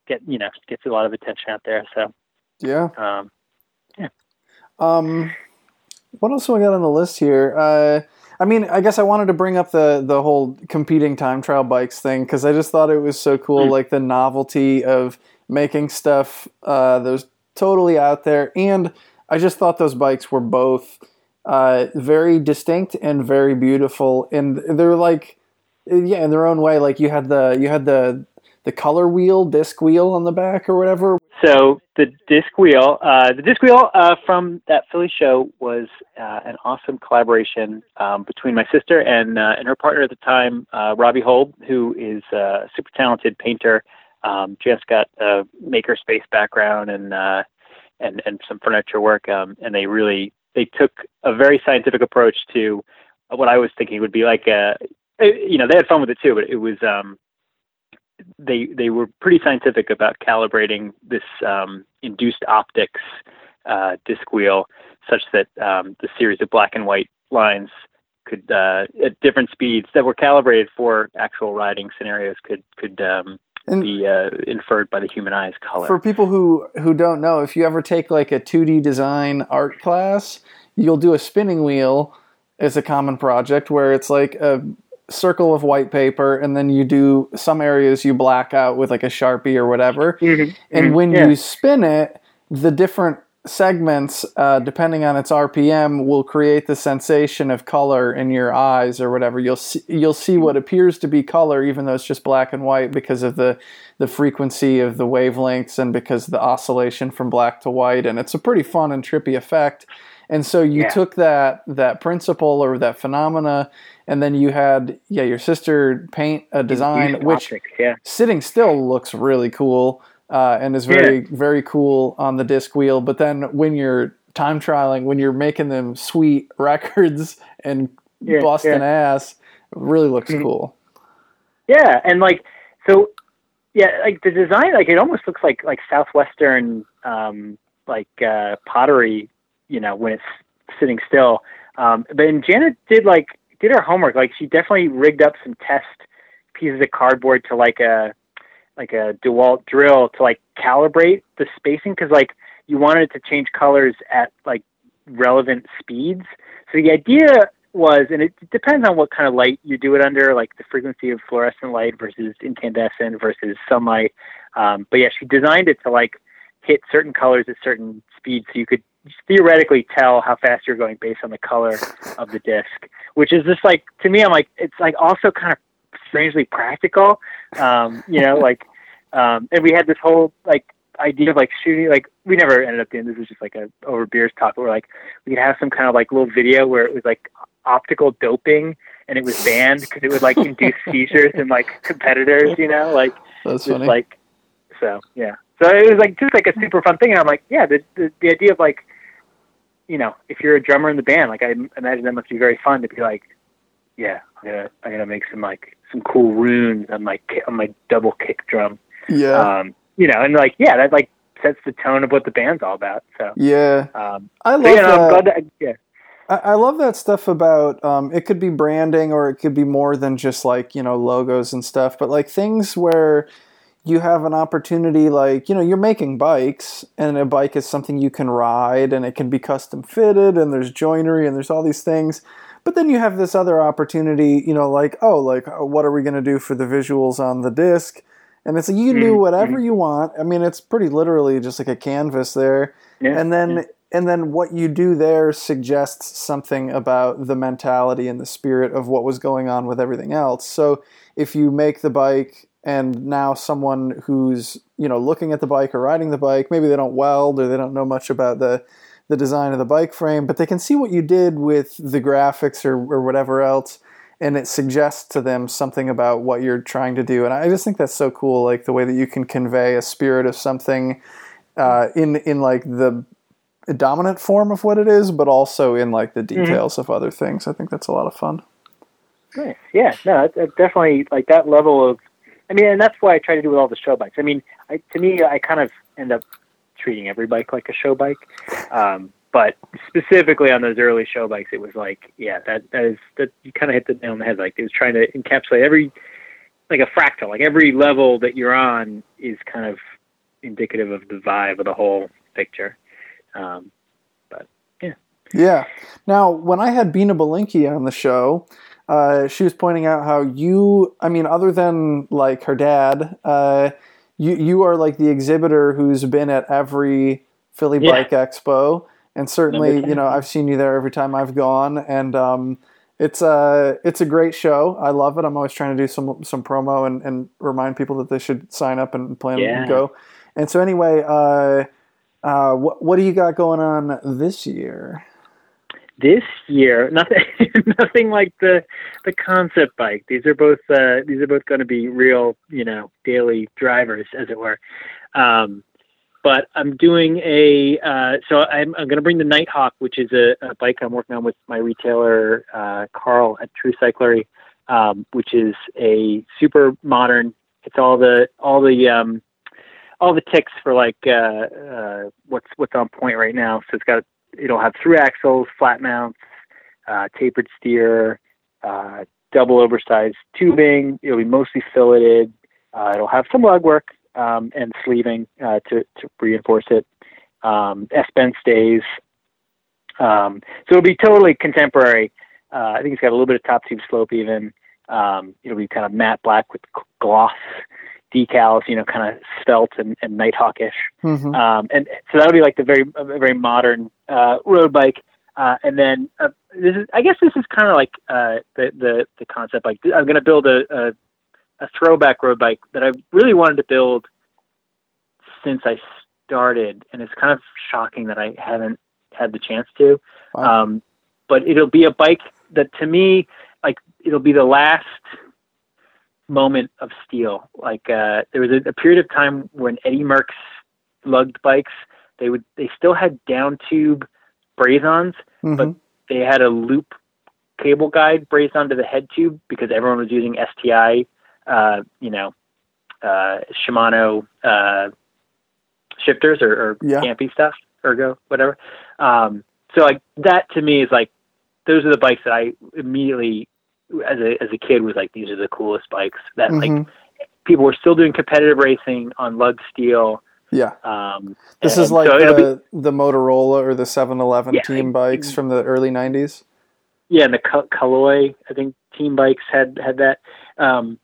get you know gets a lot of attention out there. So yeah. Um, yeah. Um, what else do we got on the list here? Uh, I mean, I guess I wanted to bring up the the whole competing time trial bikes thing because I just thought it was so cool, mm. like the novelty of making stuff uh, that was totally out there, and I just thought those bikes were both uh, very distinct and very beautiful, and they're like, yeah, in their own way. Like you had the you had the the color wheel, disc wheel on the back or whatever. So the disc wheel, uh, the disc wheel uh, from that Philly show was uh, an awesome collaboration um, between my sister and uh, and her partner at the time, uh, Robbie Holb, who is a super talented painter. Um, just got a makerspace background and uh, and and some furniture work, um, and they really they took a very scientific approach to what I was thinking would be like a you know they had fun with it too, but it was um, they they were pretty scientific about calibrating this um, induced optics uh, disc wheel such that um, the series of black and white lines could uh, at different speeds that were calibrated for actual riding scenarios could could um, be uh, inferred by the human eye's color. For people who who don't know, if you ever take like a 2D design art class, you'll do a spinning wheel as a common project where it's like a circle of white paper and then you do some areas you black out with like a sharpie or whatever mm-hmm. and mm-hmm. when yeah. you spin it the different segments uh, depending on its rpm will create the sensation of color in your eyes or whatever you'll see you'll see what appears to be color even though it's just black and white because of the the frequency of the wavelengths and because of the oscillation from black to white and it's a pretty fun and trippy effect and so you yeah. took that that principle or that phenomena and then you had yeah your sister paint a design which optics, yeah. sitting still looks really cool uh, and is very yeah. very cool on the disc wheel. But then when you're time trialing, when you're making them sweet records and yeah, busting ass, really looks mm-hmm. cool. Yeah, and like so, yeah, like the design, like it almost looks like like southwestern um, like uh, pottery, you know, when it's sitting still. Um, but and Janet did like did her homework. Like she definitely rigged up some test pieces of cardboard to like a like a DeWalt drill to like calibrate the spacing because like you wanted to change colors at like relevant speeds. So the idea was, and it depends on what kind of light you do it under, like the frequency of fluorescent light versus incandescent versus sunlight. Um, but yeah, she designed it to like hit certain colors at certain speeds so you could theoretically tell how fast you're going based on the color of the disc, which is just like to me, I'm like it's like also kind of strangely practical. Um, you know, like Um, and we had this whole like idea of like shooting. Like we never ended up doing this. Was just like a over beers talk. But we're like we could have some kind of like little video where it was like optical doping and it was banned because it would like induce seizures in like competitors. You know, like That's just funny. like so yeah. So it was like just like a super fun thing. And I'm like, yeah, the the, the idea of like you know, if you're a drummer in the band, like I imagine that must be very fun to be like, yeah, I'm gonna I'm gonna make some like some cool runes on my on my double kick drum. yeah. Um, you know, and like yeah, that like sets the tone of what the band's all about. So yeah. um, I love so, you know, I'm that. glad that yeah. I, I love that stuff about um, it could be branding or it could be more than just like you know logos and stuff, but like things where you have an opportunity like you know you're making bikes and a bike is something you can ride and it can be custom fitted and there's joinery and there's all these things. But then you have this other opportunity you know like oh like uh, what are we going to do for the visuals on the disc? And it's like you can do Mhm, whatever you want. I mean it's pretty literally just like a canvas there. Yeah. and then and then what you do there suggests something about the mentality and the spirit of what was going on with everything else. So if you make the bike and now someone who's you know looking at the bike or riding the bike maybe they don't weld or they don't know much about the the design of the bike frame but they can see what you did with the graphics or, or whatever else and it suggests to them something about what you're trying to do and i just think that's so cool like the way that you can convey a spirit of something uh, in in like the dominant form of what it is but also in like the details of other things i think that's a lot of fun Nice. Yeah, no, it, it definitely like that level of. I mean, and that's why I try to do with all the show bikes. I mean, I, to me, I kind of end up treating every bike like a show bike, um, but specifically on those early show bikes, it was like, yeah, that that is that you kind of hit the nail on the head. Like it was trying to encapsulate every, like a fractal, like every level that you're on is kind of indicative of the vibe of the whole picture. Um, but yeah, Yeah. Now, when I had Bina Bilenky on the show, uh, she was pointing out how you, I mean, other than like her dad, uh, you you are like the exhibitor who's been at every Philly Yeah. Bike Expo, and certainly, you know, I've seen you there every time I've gone, and um, it's a it's a great show. I love it. I'm always trying to do some some promo and, and remind people that they should sign up and plan Yeah. and go. And so, anyway, uh, uh, what what do you got going on this year? This year nothing nothing like the the concept bike. These are both uh these are both going to be real you know daily drivers as it were. Um but i'm doing a uh so i'm, I'm going to bring the nighthawk which is a, a bike i'm working on with my retailer uh carl at true cyclery um which is a super modern it's all the all the um all the ticks for like uh uh what's what's on point right now. So it's got it'll have through axles, flat mounts, uh, tapered steer, uh, double oversized tubing. It'll be mostly filleted. Uh, it'll have some lug work um, and sleeving uh, to, to reinforce it. Um, S-bend stays. Um, so it'll be totally contemporary. Uh, I think it's got a little bit of top tube slope even. Um, it'll be kind of matte black with gloss decals, you know, kind of svelte and, and nighthawkish. Mm-hmm. Um, and so that would be like the very very modern uh, road bike. Uh, and then uh, this is, I guess this is kind of like uh, the the the concept. Like I'm going to build a, a a throwback road bike that I really wanted to build since I started, and it's kind of shocking that I haven't had the chance to. Wow. Um, but it'll be a bike that, to me, like it'll be the last moment of steel. Like uh, there was a, a period of time when Eddie Merckx lugged bikes. They would they still had down tube braze-ons, Mhm. but they had a loop cable guide brazed onto the head tube because everyone was using STI, uh, you know, uh, Shimano uh, shifters or, or Yeah. Campy stuff, Ergo, whatever. Um, so like that to me is like those are the bikes that I immediately as a as a kid was like these are the coolest bikes that like Mhm. people were still doing competitive racing on lug steel. yeah. Um, This is like so it'll be- the, the Motorola or the 711 Yeah, team bikes from the early 90s. yeah, and the Kaloi, I think team bikes had had that. Um,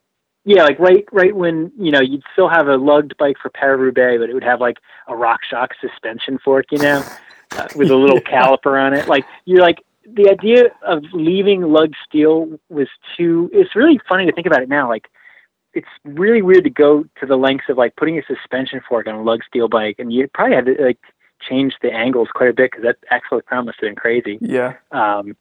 yeah, like right right when you know you'd still have a lugged bike for Paris Roubaix, but it would have like a RockShox suspension fork, you know, uh, with a little Yeah. caliper on it. Like you're like the idea of leaving lug steel was too. It's really funny to think about it now. Like it's really weird to go to the lengths of like putting a suspension fork on a lug steel bike, and you probably had to like change the angles quite a bit because that axle crown must have been crazy. Yeah. Um,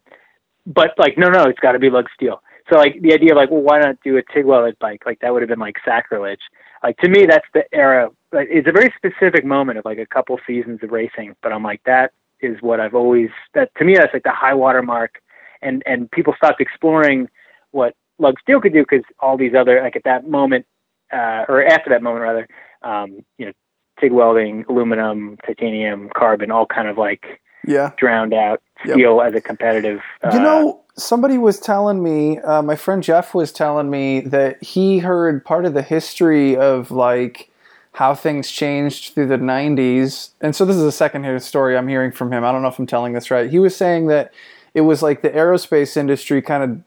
but like, no, no, it's got to be lug steel. So like the idea of like, well, why not do a TIG welded bike? Like that would have been like sacrilege. Like to me, that's the era. Like, it's a very specific moment of like a couple seasons of racing. But I'm like, that is what I've always. That to me, that's like the high water mark. And and people stopped exploring what lug steel could do because all these other like at that moment uh, or after that moment rather, um, you know, TIG welding, aluminum, titanium, carbon, all kind of like yeah drowned out steel yep. as a competitive. Uh, you know, somebody was telling me, uh, my friend Jeff was telling me that he heard part of the history of like how things changed through the 90s. And so this is a second story I'm hearing from him. I don't know if I'm telling this right. He was saying that it was like the aerospace industry kind of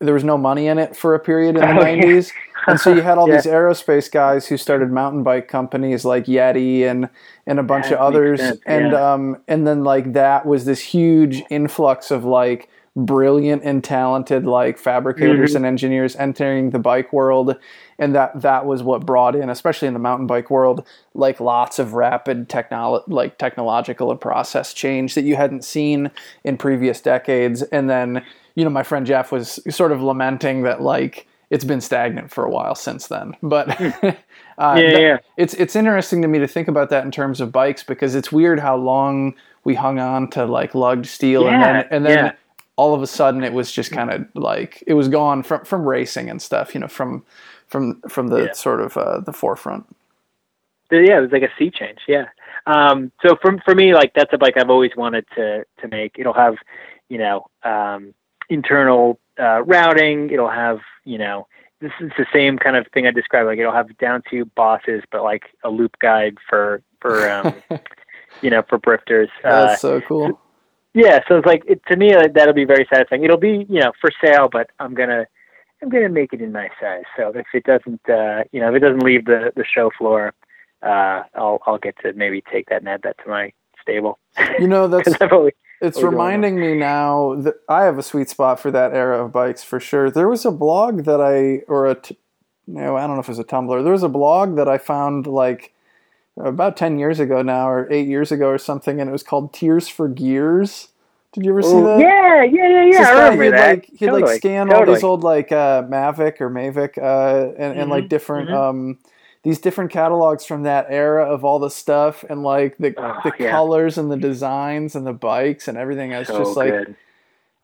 there was no money in it for a period in the oh, 90s. and so you had all yeah. these aerospace guys who started mountain bike companies like Yeti and and a bunch of others and um and then like that was this huge influx of like brilliant and talented like fabricators mm-hmm. and engineers entering the bike world and that that was what brought in especially in the mountain bike world like lots of rapid technolo- like technological and process change that you hadn't seen in previous decades and then you know, my friend Jeff was sort of lamenting that like it's been stagnant for a while since then. But uh, yeah, yeah, it's it's interesting to me to think about that in terms of bikes because it's weird how long we hung on to like lugged steel yeah, and then and then yeah. all of a sudden it was just kind of like it was gone from from racing and stuff, you know, from from from the yeah. sort of uh, the forefront. Yeah, it was like a sea change. Yeah. Um, so for for me, like that's a bike I've always wanted to to make. It'll have, you know, um, internal uh, routing. It'll have, you know, this is the same kind of thing I described. Like it'll have down to bosses, but like a loop guide for for um, you know for brifters. That's uh, so cool. Yeah, so it's like it, to me uh, that'll be very satisfying. It'll be you know for sale, but I'm gonna I'm gonna make it in my size. So if it doesn't uh, you know if it doesn't leave the the show floor, uh, I'll I'll get to maybe take that and add that to my stable. You know that's always, it's reminding me now that I have a sweet spot for that era of bikes for sure. There was a blog that I, or a, t- you know, I don't know if it was a Tumblr. There was a blog that I found like about 10 years ago now, or eight years ago or something, and it was called Tears for Gears. Did you ever see that? Yeah, yeah, yeah, yeah. I remember he'd that. Like, he'd totally. like scan totally. all these old like uh, Mavic or Mavic uh, and, mm-hmm. and like different mm-hmm. um, these different catalogs from that era of all the stuff and like the oh, the yeah. colors and the designs and the bikes and everything. I was so just like, good.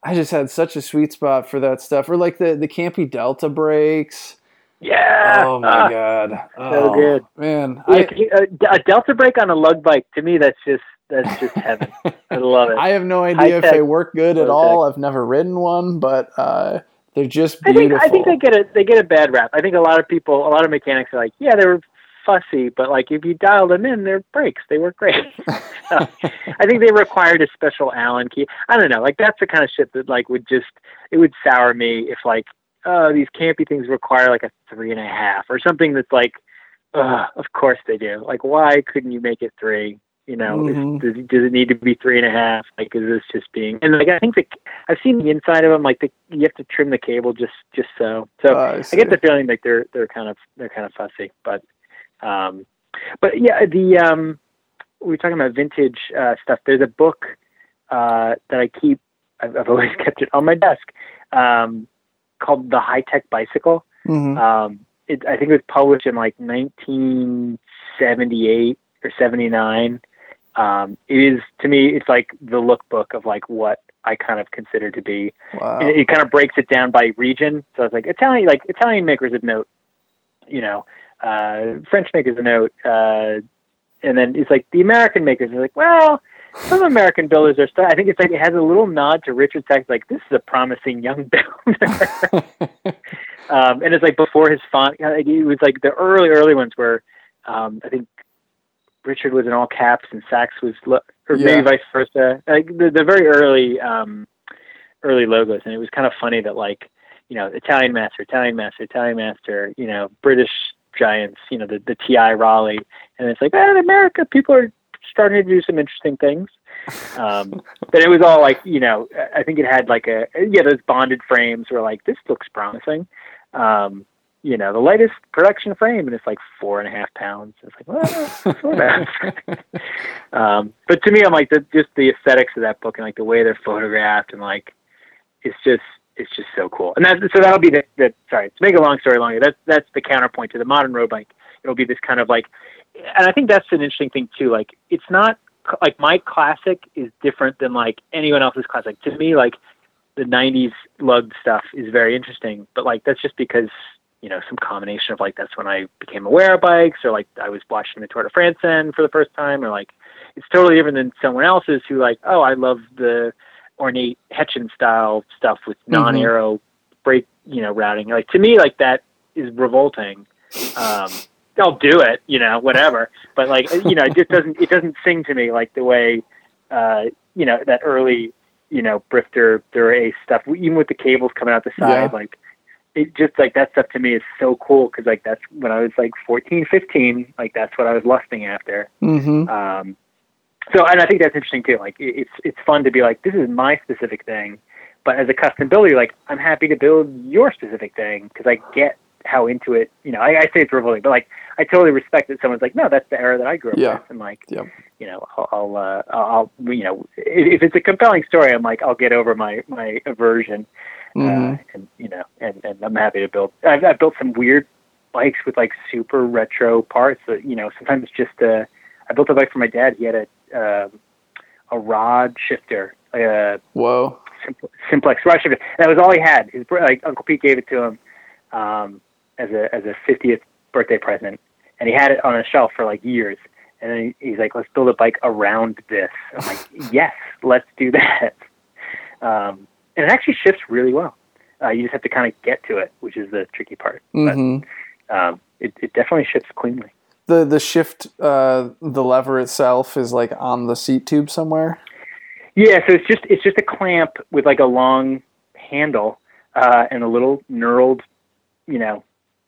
I just had such a sweet spot for that stuff. Or like the the Campy Delta brakes. Yeah. Oh my uh, god. Oh, so good, man. Yeah, I, a, a Delta brake on a lug bike to me that's just that's just heaven. I love it. I have no idea High if they work good at all. I've never ridden one, but uh, they're just beautiful. I think I think they get a they get a bad rap. I think a lot of people, a lot of mechanics are like, yeah, they were fussy, but like if you dial them in, they're brakes. They work great. I think they required a special Allen key. I don't know. Like that's the kind of shit that like would just it would sour me if like oh these campy things require like a three and a half or something that's like, uh, of course they do. Like why couldn't you make it three? You know, mm-hmm. is, does, does it need to be three and a half? Like, is this just being? And like, I think the I've seen the inside of them. Like, the, you have to trim the cable just just so. So uh, I, I, get the feeling like they're they're kind of they're kind of fussy. But um, but yeah, the um, we are talking about vintage uh, stuff. There's a book uh, that I keep. I've, I've always kept it on my desk um, called The High Tech Bicycle. Mm-hmm. Um, it, I think it was published in like 1978 or 79 um, it is to me it's like the lookbook of like what I kind of consider to be. Wow. It, it, kind of breaks it down by region. So it's like Italian, like Italian makers of note, you know, uh, French makers of note, uh, and then it's like the American makers are like, well, some American builders are. I think it's like it has a little nod to Richard Sachs, like this is a promising young builder. um, and it's like before his font. It was like the early, early ones were. Um, I think Richard was in all caps and Sachs was, lo- or yeah. maybe vice versa. Like the, the very early, um, early logos, and it was kind of funny that like, you know, Italian master, Italian master, Italian master, you know, British giants, you know, the the TI Raleigh, and it's like, ah, in America, people are starting to do some interesting things. Um, but it was all like, you know, I think it had like a yeah, those bonded frames were like, this looks promising. Um, you know, the lightest production frame, and it's like four and a half pounds. It's like, well, sort of. um, but to me, I'm like, the, just the aesthetics of that book and like the way they're photographed and like, it's just, it's just so cool. And that's, so that'll be the, the, sorry, to make a long story longer, that's, that's the counterpoint to the modern road bike. It'll be this kind of like, and I think that's an interesting thing too. Like, it's not like my classic is different than like anyone else's classic. To me, like the 90s lug stuff is very interesting, but like that's just because you know, some combination of like that's when I became aware of bikes, or like I was watching the Tour de France then for the first time, or like it's totally different than someone else's who like, oh, I love the ornate Hetchin style stuff with mm-hmm. non-aero mm-hmm. brake, you know, routing. Like to me, like that is revolting. Um, I'll do it, you know, whatever. But like, you know, it just doesn't it doesn't sing to me like the way, uh, you know, that early, you know, Brifter Dura stuff, even with the cables coming out the side, yeah. like it just like that stuff to me is so cool because like that's when I was like 14, 15, like that's what I was lusting after. Mm-hmm. Um, so and I think that's interesting too. Like it, it's it's fun to be like this is my specific thing, but as a custom builder, like I'm happy to build your specific thing because I get how into it. You know, I, I say it's revolting, but like I totally respect that someone's like, no, that's the era that I grew up yeah. with, and like, yeah. you know, I'll, I'll, uh, I'll, you know, if, if it's a compelling story, I'm like, I'll get over my my aversion. Mm-hmm. Uh, and you know, and, and I'm happy to build. I've, I've built some weird bikes with like super retro parts. That, you know, sometimes just uh, I built a bike for my dad. He had a uh, a rod shifter. Uh, Whoa. Simplex rod shifter. And that was all he had. His like Uncle Pete gave it to him um, as a as a 50th birthday present, and he had it on a shelf for like years. And then he's like, "Let's build a bike around this." I'm like, "Yes, let's do that." Um, and it actually shifts really well. Uh, you just have to kind of get to it, which is the tricky part. Mm-hmm. But um, it, it definitely shifts cleanly. The the shift, uh, the lever itself is like on the seat tube somewhere. Yeah, so it's just it's just a clamp with like a long handle uh, and a little knurled, you know,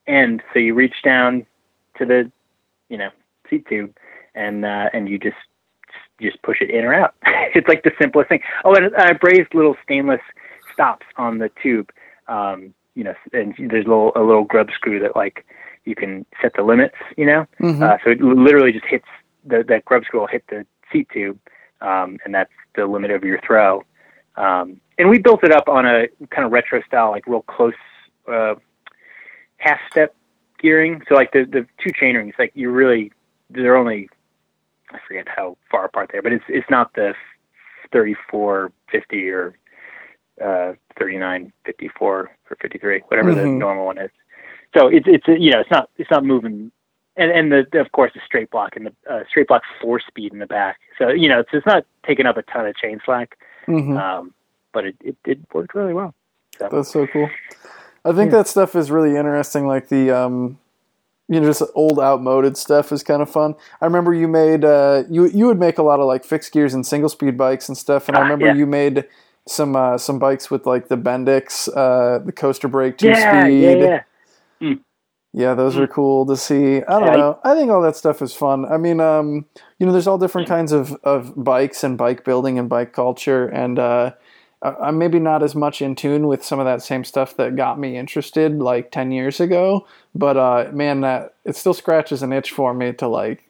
end. So you reach down to the, you know, seat tube, and uh, and you just just push it in or out. it's like the simplest thing. Oh, and I brazed little stainless stops on the tube. Um, you know, and there's a little a little grub screw that like you can set the limits. You know, mm-hmm. uh, so it literally just hits the that grub screw will hit the seat tube, um, and that's the limit of your throw. Um, and we built it up on a kind of retro style, like real close uh, half step gearing. So like the the two chain rings, like you really they're only I forget how far apart they are, but it's it's not the 3450 or uh, 3954 or 53, whatever mm-hmm. the normal one is. So it's it's you know it's not it's not moving, and and the, of course the straight block and the uh, straight block four speed in the back. So you know it's it's not taking up a ton of chain slack, mm-hmm. um, but it, it it worked really well. So. That's so cool. I think yeah. that stuff is really interesting. Like the um, you know, just old outmoded stuff is kind of fun. I remember you made uh, you you would make a lot of like fixed gears and single speed bikes and stuff, and I ah, remember yeah. you made some uh, some bikes with like the Bendix, uh, the coaster brake two yeah, speed. Yeah, yeah, mm. yeah. those mm. are cool to see. I don't know. I think all that stuff is fun. I mean, um, you know, there's all different kinds of, of bikes and bike building and bike culture, and uh, I'm maybe not as much in tune with some of that same stuff that got me interested like 10 years ago. But uh, man, that it still scratches an itch for me to like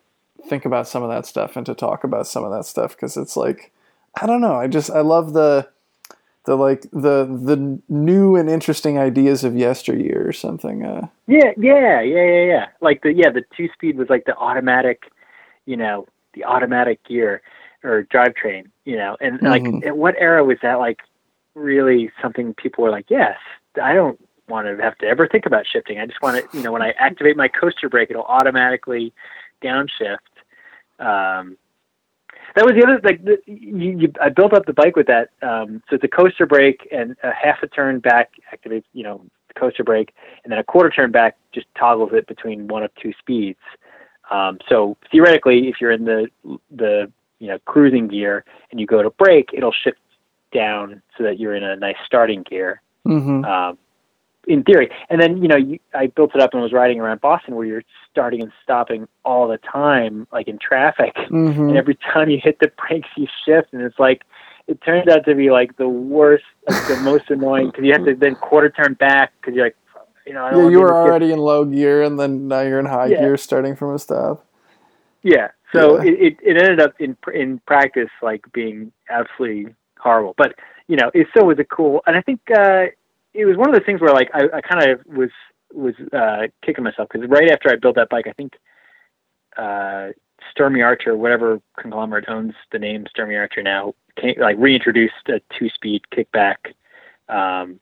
think about some of that stuff and to talk about some of that stuff because it's like I don't know. I just I love the the like the the new and interesting ideas of yesteryear or something. Uh, yeah, yeah, yeah, yeah, yeah. Like the yeah, the two speed was like the automatic, you know, the automatic gear or drivetrain, you know, and like mm-hmm. at what era was that like really something people were like, yes, I don't want to have to ever think about shifting. I just want to, you know, when I activate my coaster brake, it'll automatically downshift. Um, that was the other like the, you, you, I built up the bike with that. Um, so it's a coaster brake and a half a turn back activates, you know, the coaster brake, and then a quarter turn back just toggles it between one of two speeds. Um, so theoretically, if you're in the the you know cruising gear and you go to brake, it'll shift down so that you're in a nice starting gear. Mm-hmm. Um, in theory, and then you know you, I built it up and was riding around Boston where you're starting and stopping all the time, like in traffic, mm-hmm. and every time you hit the brakes, you shift, and it's like it turns out to be like the worst, like the most annoying because you have to then quarter turn back because you're like you know, I yeah, you were get- already in low gear, and then now you're in high Yeah. gear, starting from a stop. Yeah. So Yeah. It, it it ended up in in practice like being absolutely horrible, but you know it still was a cool. And I think uh, it was one of those things where like I, I kind of was was uh, kicking myself because right after I built that bike, I think uh, Sturmey Archer, whatever conglomerate owns the name Sturmey Archer now, came, like reintroduced a two speed kickback um,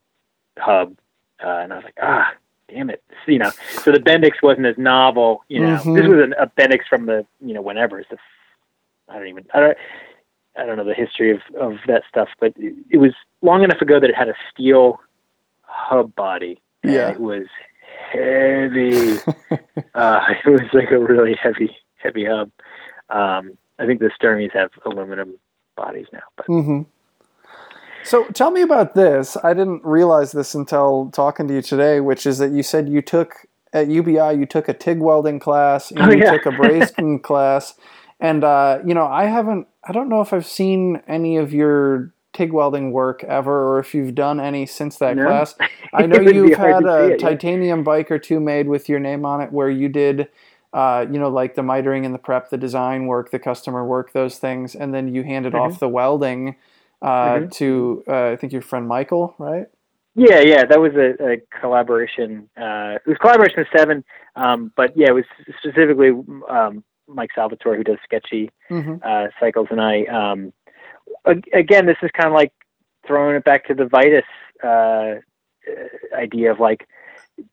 hub, uh, and I was like, ah, damn it, you know. So the Bendix wasn't as novel, you know. Mhm. This was an, a Bendix from the, you know, whenever. It's the, I don't even, I don't, I don't know the history of of that stuff, but it, it was long enough ago that it had a steel hub body. and Yeah. it was heavy. uh, it was like a really heavy, heavy hub. Um, I think the Sturmeys have aluminum bodies now, but hmm So tell me about this. I didn't realize this until talking to you today, which is that you said you took at UBI you took a TIG welding class and Oh, you yeah. took a brazing class, and uh, you know I haven't. I don't know if I've seen any of your TIG welding work ever, or if you've done any since that No. class. I know It would be you've had a it, yeah. titanium bike or two made with your name on it, where you did. Uh, you know, like the mitering and the prep, the design work, the customer work, those things, and then you handed Mhm. off the welding uh, Mhm. to uh, I think your friend Michael, right? Yeah, yeah, that was a, a collaboration. Uh, it was collaboration with Seven, um, but yeah, it was specifically um, Mike Salvatore who does sketchy Mm-hmm. uh, cycles, and I. Um, again, this is kind of like throwing it back to the Vitus uh, idea of like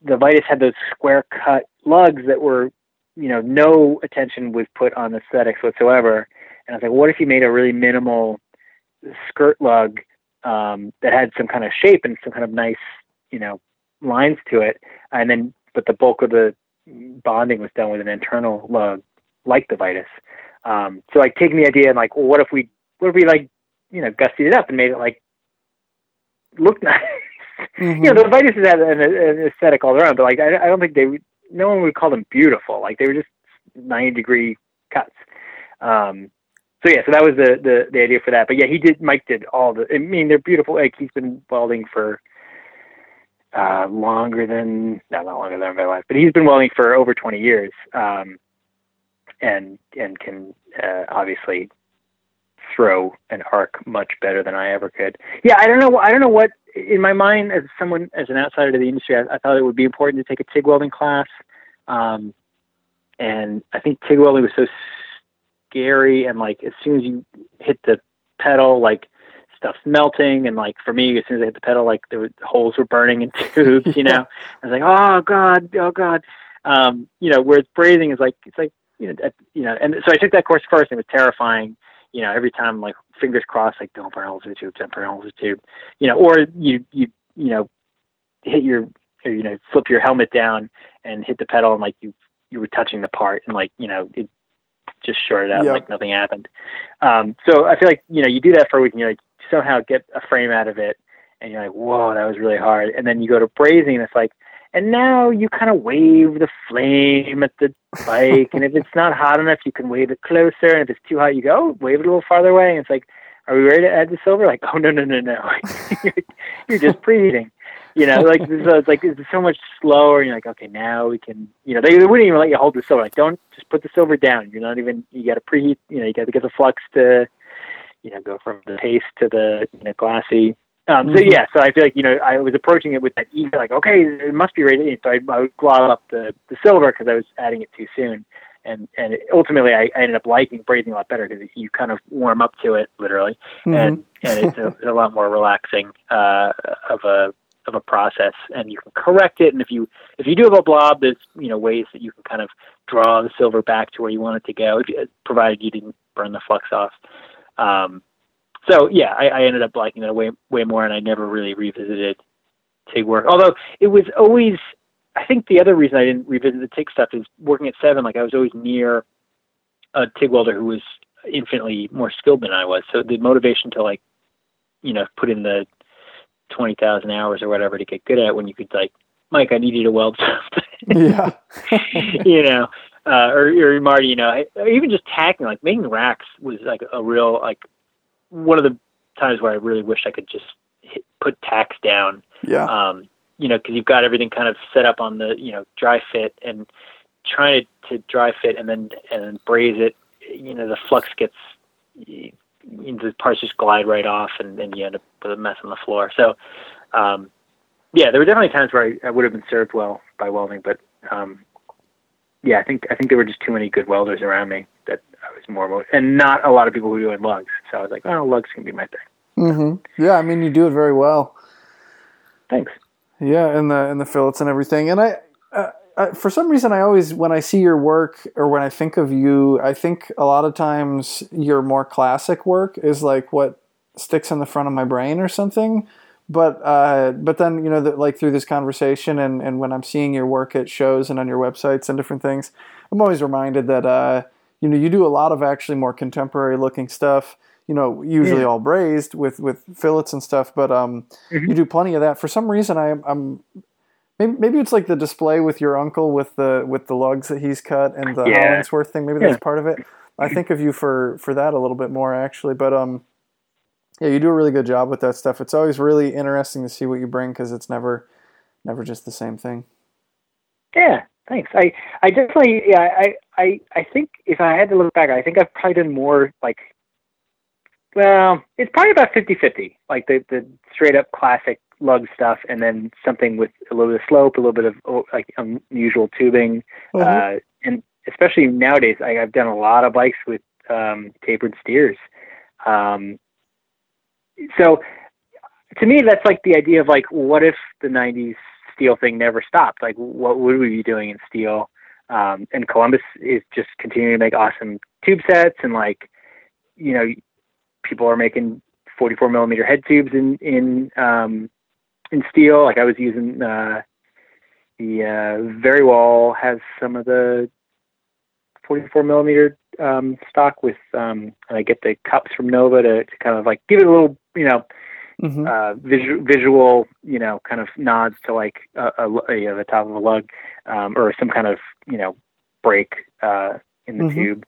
the Vitus had those square cut lugs that were, you know, no attention was put on aesthetics whatsoever. And I was like, what if you made a really minimal skirt lug um, that had some kind of shape and some kind of nice, you know, lines to it, and then but the bulk of the bonding was done with an internal lug like the Vitus. Um, so like taking the idea and like, well, what if we, what if we like, you know, gussied it up and made it like look nice? Mm-hmm. you know, the Vitus had an, an aesthetic all around, but like I, I don't think they, would no one would call them beautiful. Like they were just ninety degree cuts. Um, so yeah, so that was the, the the idea for that. But yeah, he did. Mike did all the. I mean, they're beautiful. Like he's been welding for uh, longer than no, not longer than my life, but he's been welding for over twenty years. Um, and and can uh, obviously throw an arc much better than I ever could. Yeah, I don't know. I don't know what in my mind as someone as an outsider to the industry, I, I thought it would be important to take a TIG welding class. Um, and I think TIG welding was so scary, and like as soon as you hit the pedal, like stuff's melting, and like for me, as soon as I hit the pedal, like there were holes were burning in tubes. You know, I was like, oh god, oh god. Um, you know, whereas brazing is like it's like you know, at, you know, and so I took that course first, and it was terrifying. You know, every time like fingers crossed, like don't burn holes in the tube, don't burn holes in the tube. You know, or you you you know hit your or, you know flip your helmet down and hit the pedal, and like you you were touching the part, and like you know it just shorted out, Yep. like nothing happened. Um, so I feel like you know you do that for a week, and you like somehow get a frame out of it, and you're like, whoa, that was really hard. And then you go to brazing, and it's like, and now you kind of wave the flame at the bike, and if it's not hot enough, you can wave it closer, and if it's too hot, you go oh, wave it a little farther away, and it's like, are we ready to add the silver? Like, oh no no no no, you're just preheating. You know, like so it's like it's so much slower. And you're like, okay, now we can. You know, they, they wouldn't even let you hold the silver. Like, don't just put the silver down. You're not even. You got to preheat. You know, you got to get the flux to, you know, go from the paste to the you know glassy. Um, so Mhm. yeah, so I feel like you know I was approaching it with that eager, like okay, it must be ready. So I, I would glob up the the silver because I was adding it too soon, and and it, ultimately I, I ended up liking brazing a lot better because you kind of warm up to it literally, Mhm. and and it's a, a lot more relaxing uh, of a of a process, and you can correct it. And if you if you do have a blob, there's you know ways that you can kind of draw the silver back to where you want it to go, you, provided you didn't burn the flux off. Um, so yeah, I, I ended up liking that way way more, and I never really revisited TIG work. Although it was always, I think the other reason I didn't revisit the TIG stuff is working at Seven. Like I was always near a TIG welder who was infinitely more skilled than I was. So the motivation to like, you know, put in the twenty thousand hours or whatever to get good at when you could like, Mike, I need you to weld something. yeah. you know, uh, or, or Marty, you know, even just tacking, like making racks was like a real, like one of the times where I really wish I could just hit, put tacks down. yeah. Um, you know, because you've got everything kind of set up on the you know dry fit and trying to, to dry fit and then and then braze it. You know, the flux gets the parts just glide right off, and then you end up with a mess on the floor. So, um, yeah, there were definitely times where I, I would have been served well by welding, but um, yeah, I think I think there were just too many good welders around me that I was more and not a lot of people who were doing lugs. So I was like, oh, lugs can be my thing. Mm-hmm. Yeah, I mean, you do it very well. Thanks. Yeah, and the and the fillets and everything, and I. Uh, uh, for some reason, I always, when I see your work or when I think of you, I think a lot of times your more classic work is like what sticks in the front of my brain or something. But uh, but then you know that like through this conversation and, and when I'm seeing your work at shows and on your websites and different things, I'm always reminded that uh, you know you do a lot of actually more contemporary looking stuff you know, usually yeah. all brazed with with fillets and stuff. But um, mm-hmm. you do plenty of that. For some reason, I, I'm maybe maybe it's like the display with your uncle with the with the lugs that he's cut and the yeah. Hollingsworth thing. Maybe that's yeah. part of it. I think of you for for that a little bit more actually. But um, yeah, you do a really good job with that stuff. It's always really interesting to see what you bring because it's never never just the same thing. Yeah, thanks. I I definitely yeah I I I think if I had to look back, I think I've probably done more like well, it's probably about 50-50, like the the straight up classic lug stuff, and then something with a little bit of slope, a little bit of oh, like unusual tubing, mm-hmm. uh, and especially nowadays, I, I've done a lot of bikes with um, tapered steers. Um, so to me, that's like the idea of like, what if the '90s steel thing never stopped? Like, what would we be doing in steel? Um, and Columbus is just continuing to make awesome tube sets and like, you know, people are making 44 millimeter head tubes in in um, in steel. Like I was using uh, the uh, Verywall has some of the 44 millimeter um, stock with um, I get the cups from Nova to, to kind of like give it a little you know mm-hmm. uh, visual visual you know kind of nods to like a, a, a, the top of a lug um, or some kind of you know break uh, in the mm-hmm. tube.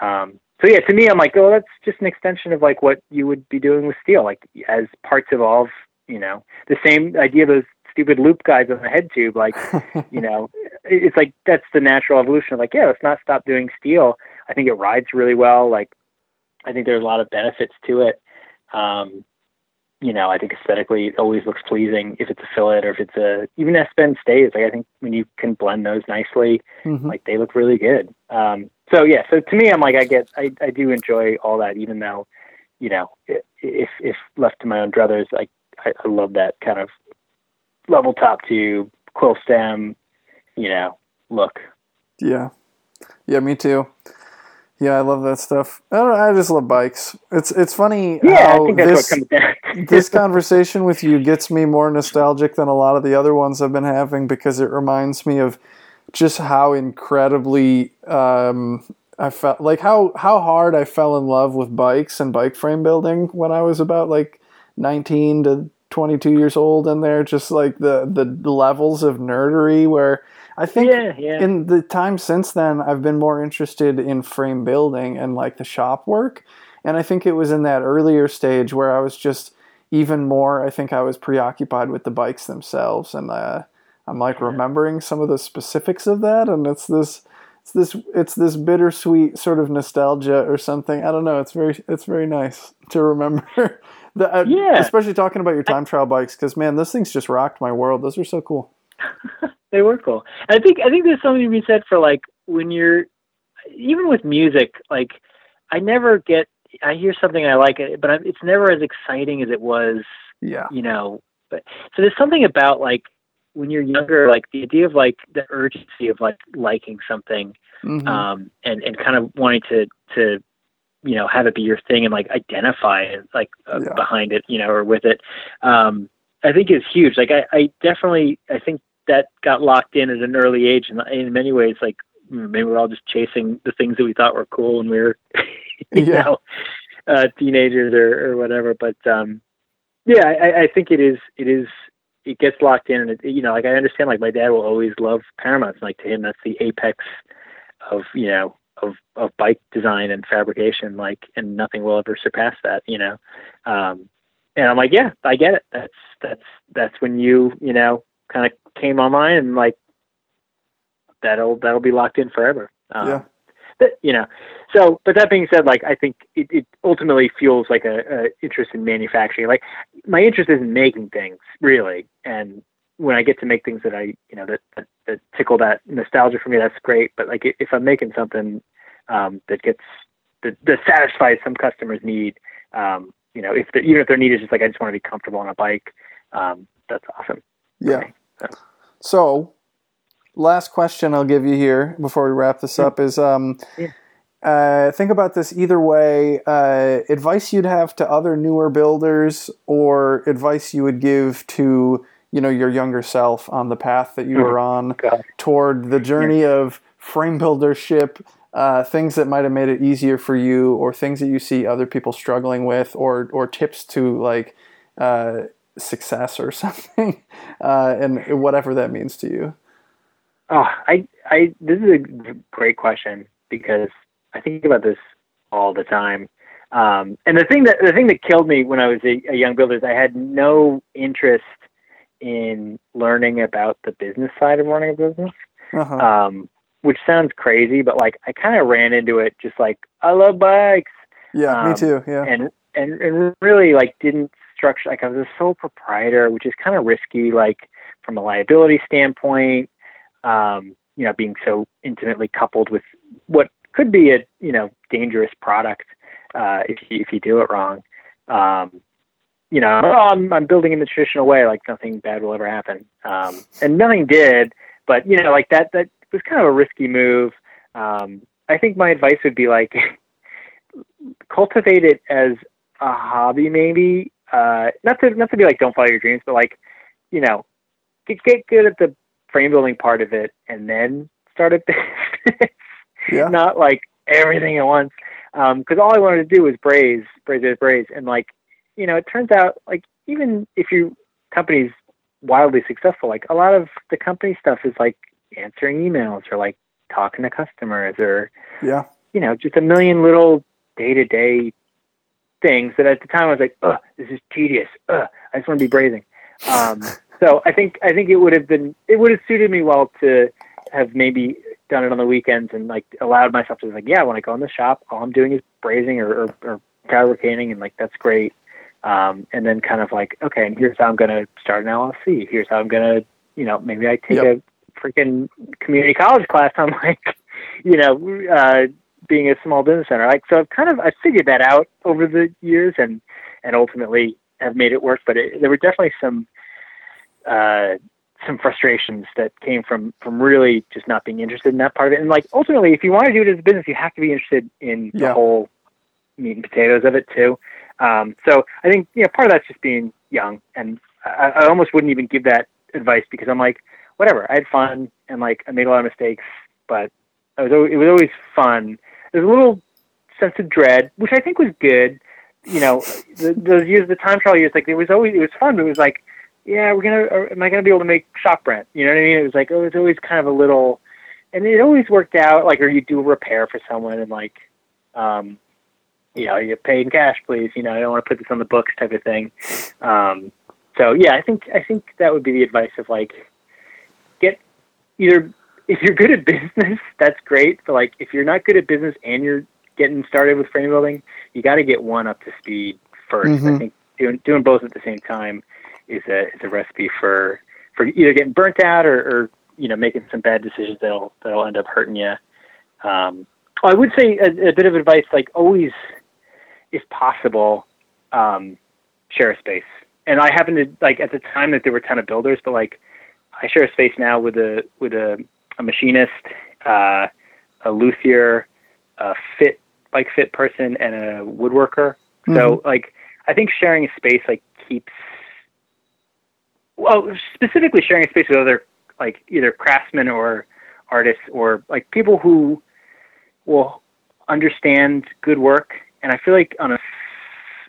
Um, so yeah, to me, I'm like, oh, that's just an extension of like what you would be doing with steel. Like as parts evolve, you know, the same idea of those stupid loop guys on the head tube. Like, you know, it's like that's the natural evolution of like, yeah, let's not stop doing steel. I think it rides really well. Like, I think there's a lot of benefits to it. Um, you know, I think aesthetically it always looks pleasing if it's a fillet or if it's a even S bend stays. Like I think when you can blend those nicely, mm-hmm. like they look really good. Um, so yeah, so to me, I'm like I get I I do enjoy all that, even though, you know, if if left to my own druthers, like I, I love that kind of level top tube quill stem, you know, look. Yeah, yeah, me too. Yeah, I love that stuff. I don't know, I just love bikes. It's it's funny yeah, how this, this conversation with you gets me more nostalgic than a lot of the other ones I've been having because it reminds me of just how incredibly um, I felt like how how hard I fell in love with bikes and bike frame building when I was about like 19 to 22 years old and they're just like the the levels of nerdery where I think yeah, yeah. in the time since then, I've been more interested in frame building and like the shop work. And I think it was in that earlier stage where I was just even more, I think I was preoccupied with the bikes themselves. And uh, I'm like remembering some of the specifics of that. And it's this. It's this it's this bittersweet sort of nostalgia or something. I don't know. It's very it's very nice to remember. the, uh, yeah. Especially talking about your time trial bikes because man, those things just rocked my world. Those are so cool. they were cool. I think I think there's something to be said for like when you're even with music. Like I never get I hear something I like it, but it's never as exciting as it was. Yeah. You know. But so there's something about like when you're younger, like the idea of like the urgency of like liking something, mm-hmm. um, and and kind of wanting to to you know have it be your thing and like identify it like uh, yeah. behind it, you know, or with it. Um, I think is huge. Like I, I definitely I think that got locked in at an early age, and in many ways, like maybe we're all just chasing the things that we thought were cool when we were, you yeah. know, uh, teenagers or, or whatever. But um, yeah, I, I think it is. It is. It gets locked in, and it, you know, like I understand. Like my dad will always love Paramounts. Like to him, that's the apex of you know of of bike design and fabrication. Like, and nothing will ever surpass that. You know. Um, and I'm like, yeah, I get it. That's that's that's when you you know kind of came online and like that'll that'll be locked in forever. Um, yeah. But, you know, so but that being said, like I think it, it ultimately fuels like a, a interest in manufacturing. Like my interest is in making things really, and when I get to make things that I you know that that, that tickle that nostalgia for me, that's great. But like if I'm making something um, that gets that, that satisfies some customers' need, um, you know, if the, even if their need is just like I just want to be comfortable on a bike, um, that's awesome. Yeah. So. so. last question I'll give you here before we wrap this up is um, yeah. uh, think about this either way. Uh, advice you'd have to other newer builders, or advice you would give to you know your younger self on the path that you were on God. toward the journey of frame buildership uh, things that might have made it easier for you, or things that you see other people struggling with, or or tips to like uh, success or something, uh, and whatever that means to you. Oh, I, I, this is a great question because I think about this all the time. Um, and the thing that the thing that killed me when I was a, a young builder is I had no interest in learning about the business side of running a business. Uh-huh. Um, which sounds crazy, but like I kind of ran into it just like I love bikes. Yeah, um, me too. Yeah, and and and really like didn't structure like I was a sole proprietor, which is kind of risky, like from a liability standpoint. Um, you know, being so intimately coupled with what could be a you know dangerous product uh, if you if you do it wrong. Um, you know, oh, I'm I'm building in the traditional way, like nothing bad will ever happen, um, and nothing did. But you know, like that that was kind of a risky move. Um, I think my advice would be like cultivate it as a hobby, maybe. Uh, not to not to be like don't follow your dreams, but like you know, get get good at the frame building part of it, and then start a business. yeah. Not like everything at once. Because um, all I wanted to do was braze, braze, braze, and like you know, it turns out like even if your company's wildly successful, like a lot of the company stuff is like answering emails or like talking to customers or yeah. you know just a million little day to day things that at the time I was like oh this is tedious. Ugh, I just want to be brazing um, so I think I think it would have been it would have suited me well to have maybe done it on the weekends and like allowed myself to be like yeah when I go in the shop. All I'm doing is brazing or, or, or fabricating and like that's great um, and then kind of like okay and here's how I'm gonna start an LLC here's how I'm gonna you know maybe I take yep. a freaking community college class on like, you know, uh, being a small business owner. Like, so I've kind of I figured that out over the years, and and ultimately have made it work. But it, there were definitely some uh, some frustrations that came from from really just not being interested in that part of it. And like ultimately, if you want to do it as a business, you have to be interested in yeah. the whole meat and potatoes of it too. Um, so I think you know part of that's just being young, and I, I almost wouldn't even give that advice because I'm like, whatever. I had fun and like I made a lot of mistakes, but I was it was always fun. There's a little sense of dread, which I think was good. You know, the, those years, the time trial years, like it was always it was fun. But it was like, yeah, we're gonna, or, am I gonna be able to make shop rent? You know what I mean? It was like oh, it was always kind of a little, and it always worked out. Like, or you do a repair for someone and like, um, you know, you pay in cash, please. You know, I don't want to put this on the books, type of thing. Um, so yeah, I think I think that would be the advice of like get either if you're good at business, that's great. But like if you're not good at business and you're getting started with frame building, you got to get one up to speed 1st mm-hmm. I think doing doing both at the same time is a is a recipe for for either getting burnt out or, or you know making some bad decisions that'll that'll end up hurting you. Um, I would say a, a, bit of advice, like always, if possible, um, share a space. And I happen to like at the time that there were a ton of builders, but like I share a space now with a with a, a machinist, uh, a luthier, a fit bike fit person, and a woodworker. Mm-hmm. So like I think sharing a space like keeps well specifically sharing a space with other like either craftsmen or artists or like people who will understand good work and I feel like on a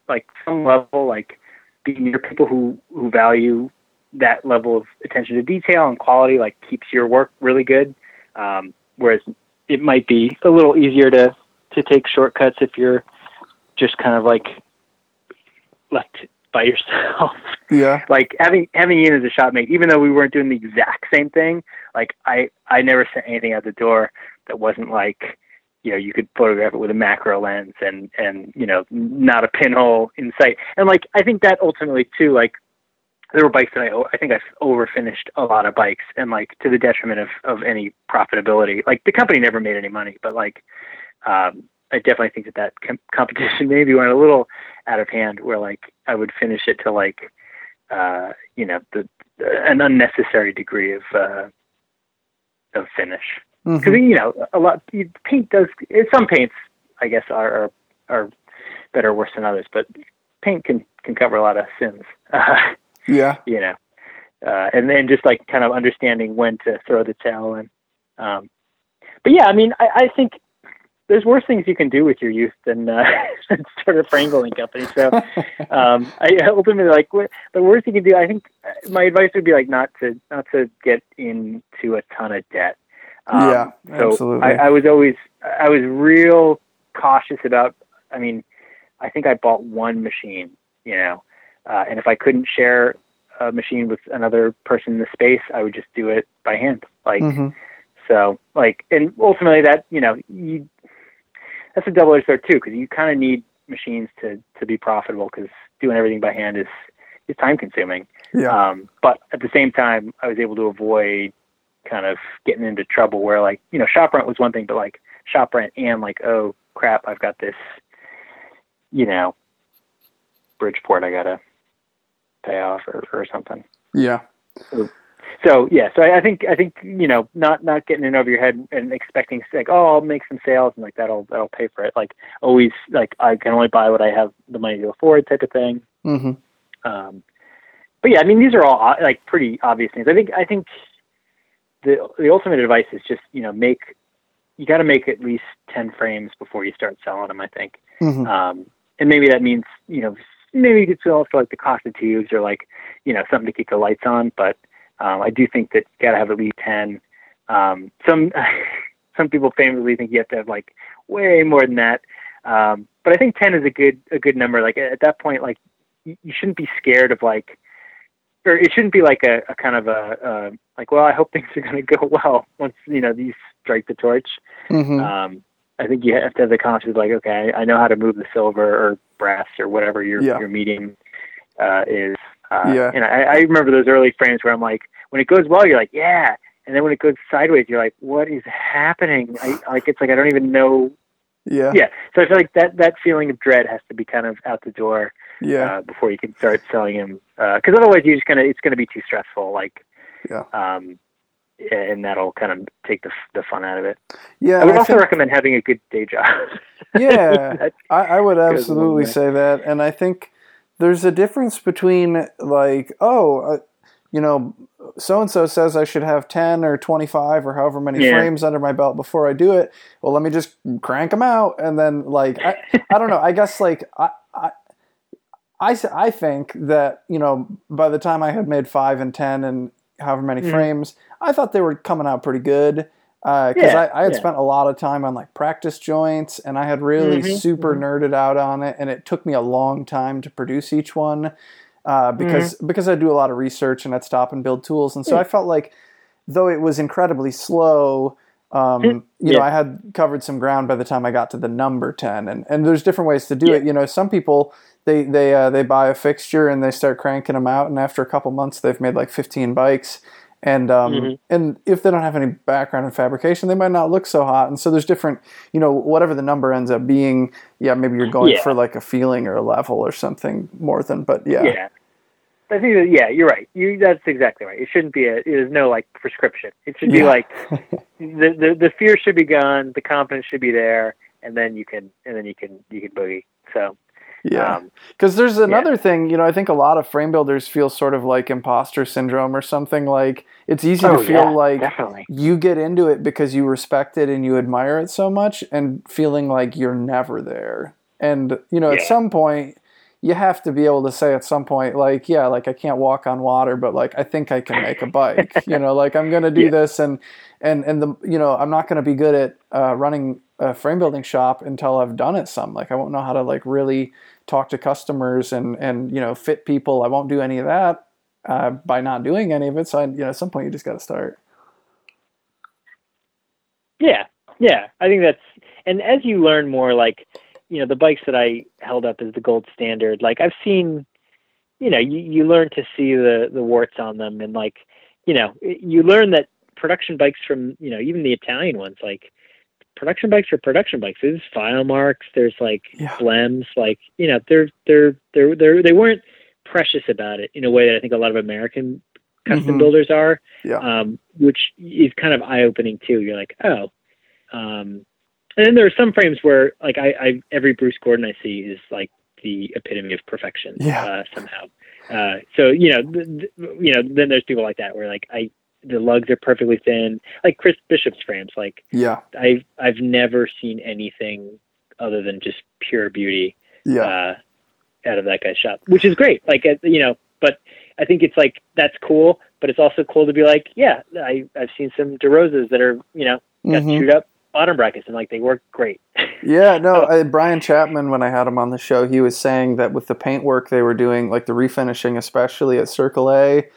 like some level like being near people who who value that level of attention to detail and quality like keeps your work really good. Um, whereas it might be a little easier to to take shortcuts if you're just kind of like left by yourself. Yeah. Like having having Ian as a shop mate, even though we weren't doing the exact same thing, like I I never sent anything out the door that wasn't like you know you could photograph it with a macro lens and and you know not a pinhole in sight. And like i think that ultimately too like there were bikes that i i think i over finished a lot of bikes and like to the detriment of of any profitability. Like the company never made any money but like um i definitely think that that com- competition maybe went a little out of hand where like i would finish it to like uh you know the an unnecessary degree of uh of finish because mm-hmm. you know a lot paint does some paints I guess are, are are better or worse than others, but paint can can cover a lot of sins. Uh, yeah, you know, uh, and then just like kind of understanding when to throw the towel in. Um, but yeah, I mean, I, I think there's worse things you can do with your youth than uh, start a frame building company. So, um, I ultimately like what, the worst you can do. I think my advice would be like not to not to get into a ton of debt. Um, yeah, so absolutely. I, I was always I was real cautious about. I mean, I think I bought one machine, you know, uh, and if I couldn't share a machine with another person in the space, I would just do it by hand. Like, mm-hmm. so like, and ultimately that you know you that's a double edged sword too because you kind of need machines to to be profitable because doing everything by hand is is time consuming. Yeah. Um, but at the same time, I was able to avoid kind of getting into trouble where like you know shop rent was one thing but like shop rent and like oh crap i've got this you know bridgeport i gotta pay off or, or something. Yeah. So, so yeah so I, I think i think you know not not getting in over your head and expecting like oh i'll make some sales and like that'll that'll pay for it. Like always like i can only buy what i have the money to afford type of thing. Mm-hmm. um but yeah i mean these are all like pretty obvious things. I think i think the the ultimate advice is just you know make you got to make at least 10 frames before you start selling them i think. Mm-hmm. um, and maybe that means you know maybe you could sell for like the cost of tubes or like you know something to keep the lights on but um, i do think that you got to have at least 10 um, some some people famously think you have to have like way more than that. Um, but i think 10 is a good a good number. Like at that point like you shouldn't be scared of like or it shouldn't be like a, a kind of a, a like, well, I hope things are going to go well once you know these strike the torch. Mm-hmm. Um, I think you have to have the confidence, like, okay, I know how to move the silver or brass or whatever your yeah. your meeting uh, is. Uh, yeah. And I, I remember those early frames where I'm like, when it goes well, you're like, yeah, and then when it goes sideways, you're like, what is happening? I, like it's like I don't even know. Yeah. Yeah. So I feel like that that feeling of dread has to be kind of out the door yeah. Uh, before you can start selling them, because uh, otherwise you're just gonna it's gonna be too stressful. Like, yeah. Um, and that'll kind of take the the fun out of it. Yeah. I would I also think, recommend having a good day job. yeah, I, I would absolutely say that, and I think there's a difference between like, oh, uh, you know, so and so says I should have 10 or 25 or however many yeah. frames under my belt before I do it. Well, let me just crank them out. And then, like, I, I don't know. I guess, like, I, I, I, think that, you know, by the time I had made five and 10 and however many mm-hmm. frames, I thought they were coming out pretty good. Because uh, yeah, I, I, had yeah. spent a lot of time on like practice joints and I had really mm-hmm, super mm-hmm. nerded out on it. And it took me a long time to produce each one uh, because, mm-hmm. because I do a lot of research and I'd stop and build tools. And so I felt like, though it was incredibly slow, um, you yeah. know, I had covered some ground by the time I got to the number 10 and, and there's different ways to do yeah. it. You know, some people, they, they, uh, they buy a fixture and they start cranking them out. And after a couple months, they've made like 15 bikes. And, um, mm-hmm. and if they don't have any background in fabrication, they might not look so hot. And so there's different, you know, whatever the number ends up being. Yeah. Maybe you're going yeah. for like a feeling or a level or something more than, but yeah. Yeah. I think that, yeah, you're right. You that's exactly right. It shouldn't be a there's no like prescription. It should be yeah. like the, the the fear should be gone, the confidence should be there, and then you can and then you can you can boogie. So yeah, because um, there's another yeah. thing. You know, I think a lot of frame builders feel sort of like imposter syndrome or something. Like it's easy oh, to feel yeah, like definitely. you get into it because you respect it and you admire it so much, and feeling like you're never there. And you know, yeah. at some point, you have to be able to say at some point like yeah like i can't walk on water but like i think i can make a bike you know like i'm going to do this and and and the you know i'm not going to be good at uh, running a frame building shop until i've done it some like i won't know how to like really talk to customers and and you know fit people. I won't do any of that uh, by not doing any of it. So I, you know, at some point you just got to start. Yeah, yeah, I think that's and as you learn more, like you know, the bikes that I held up as the gold standard, like I've seen, you know, you, you learn to see the the warts on them, and like, you know, you learn that production bikes from you know even the Italian ones, like production bikes are production bikes. There's file marks, there's like Yeah. blems, like you know, they're they're they're they're they weren't precious about it in a way that I think a lot of American custom Mhm. builders are Yeah. um, which is kind of eye opening too. You're like, oh. Um, and then there are some frames where, like, I, I every Bruce Gordon I see is like the epitome of perfection Yeah. uh, somehow. Uh, so you know, th- th- you know, then there's people like that where like I the lugs are perfectly thin, like Chris Bishop's frames. Like Yeah. I've I've never seen anything other than just pure beauty Yeah. uh, out of that guy's shop, which is great. Like, uh, you know, but I think it's like, that's cool, but it's also cool to be like, yeah, I, I've seen some DeRosas that are, you know, got Mhm. chewed up bottom brackets and like they work great. Yeah, no, I, Brian Chapman, when I had him on the show, he was saying that with the paint work they were doing, like the refinishing, especially at Circle A,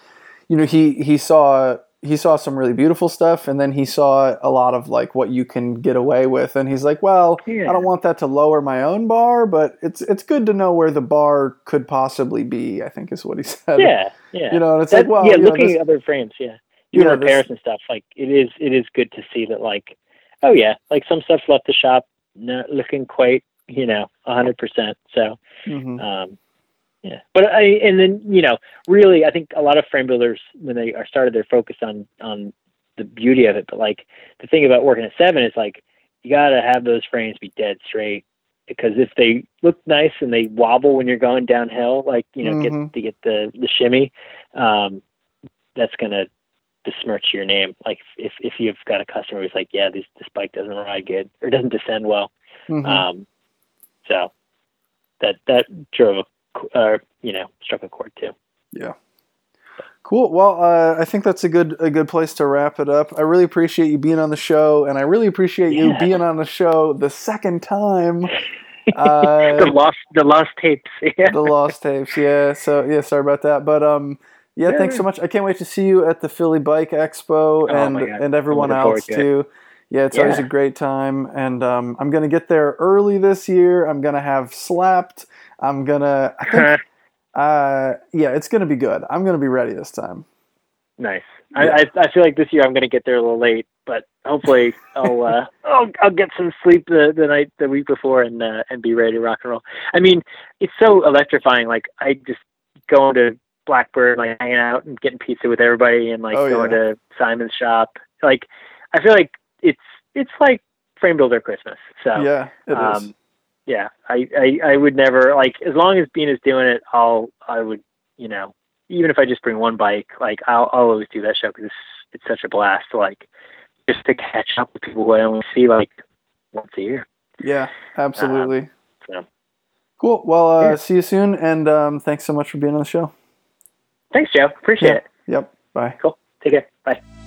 you know, he he saw he saw some really beautiful stuff, and then he saw a lot of like what you can get away with, and he's like, well, Yeah. I don't want that to lower my own bar, but it's it's good to know where the bar could possibly be. I think is what he said. yeah. Yeah. you know, and it's That- like, well, yeah, you know, looking this- at other frames, yeah. you Doing know, this- repairs and stuff, like it is, it is good to see that like, oh yeah, like some stuff left the shop not looking quite, you know, a hundred percent. So, Mhm. Um, yeah, but I and then you know really I think a lot of frame builders when they are started they're focused on on the beauty of it. But like the thing about working at seven is like you got to have those frames be dead straight because if they look nice and they wobble when you're going downhill, like you know Mhm. get to get the the shimmy, um, that's gonna besmirch your name. Like if if you've got a customer who's like, yeah, this this bike doesn't ride good or doesn't descend well. Mhm. Um, so that that drove a uh, you know struck a chord too. Yeah. Cool. Well, uh, I think that's a good a good place to wrap it up. I really appreciate you being on the show, and I really appreciate you being on the show the second time. Uh, the lost the lost tapes. Yeah. the lost tapes, yeah. So yeah, sorry about that, but um, yeah, Yeah. thanks so much. I can't wait to see you at the Philly Bike Expo Oh, and God. and everyone else to too. Yeah, it's always a great time, and um, I'm gonna get there early this year. I'm gonna have slapped. I'm gonna. I think. uh, yeah, it's gonna be good. I'm gonna be ready this time. nice. Yeah. I, I I feel like this year I'm gonna get there a little late, but hopefully I'll uh, I'll I'll get some sleep the, the night the week before and uh, and be ready to rock and roll. I mean, it's so electrifying. Like I just going to Blackbird, like hanging out and getting pizza with everybody, and like Oh, going yeah. to Simon's shop. Like I feel like it's it's like frame builder Christmas. So yeah, it is. Um, yeah, I, I, I would never like as long as Bina is doing it. I'll I would you know even if I just bring one bike, like I'll, I'll always do that show because it's, it's such a blast like just to catch up with people who I only see like once a year. Yeah, absolutely. so. Cool. Well, uh, Yeah. see you soon, and um, thanks so much for being on the show. Thanks, Joe. Appreciate Yeah. it. Yep. Bye. Cool. Take care. Bye.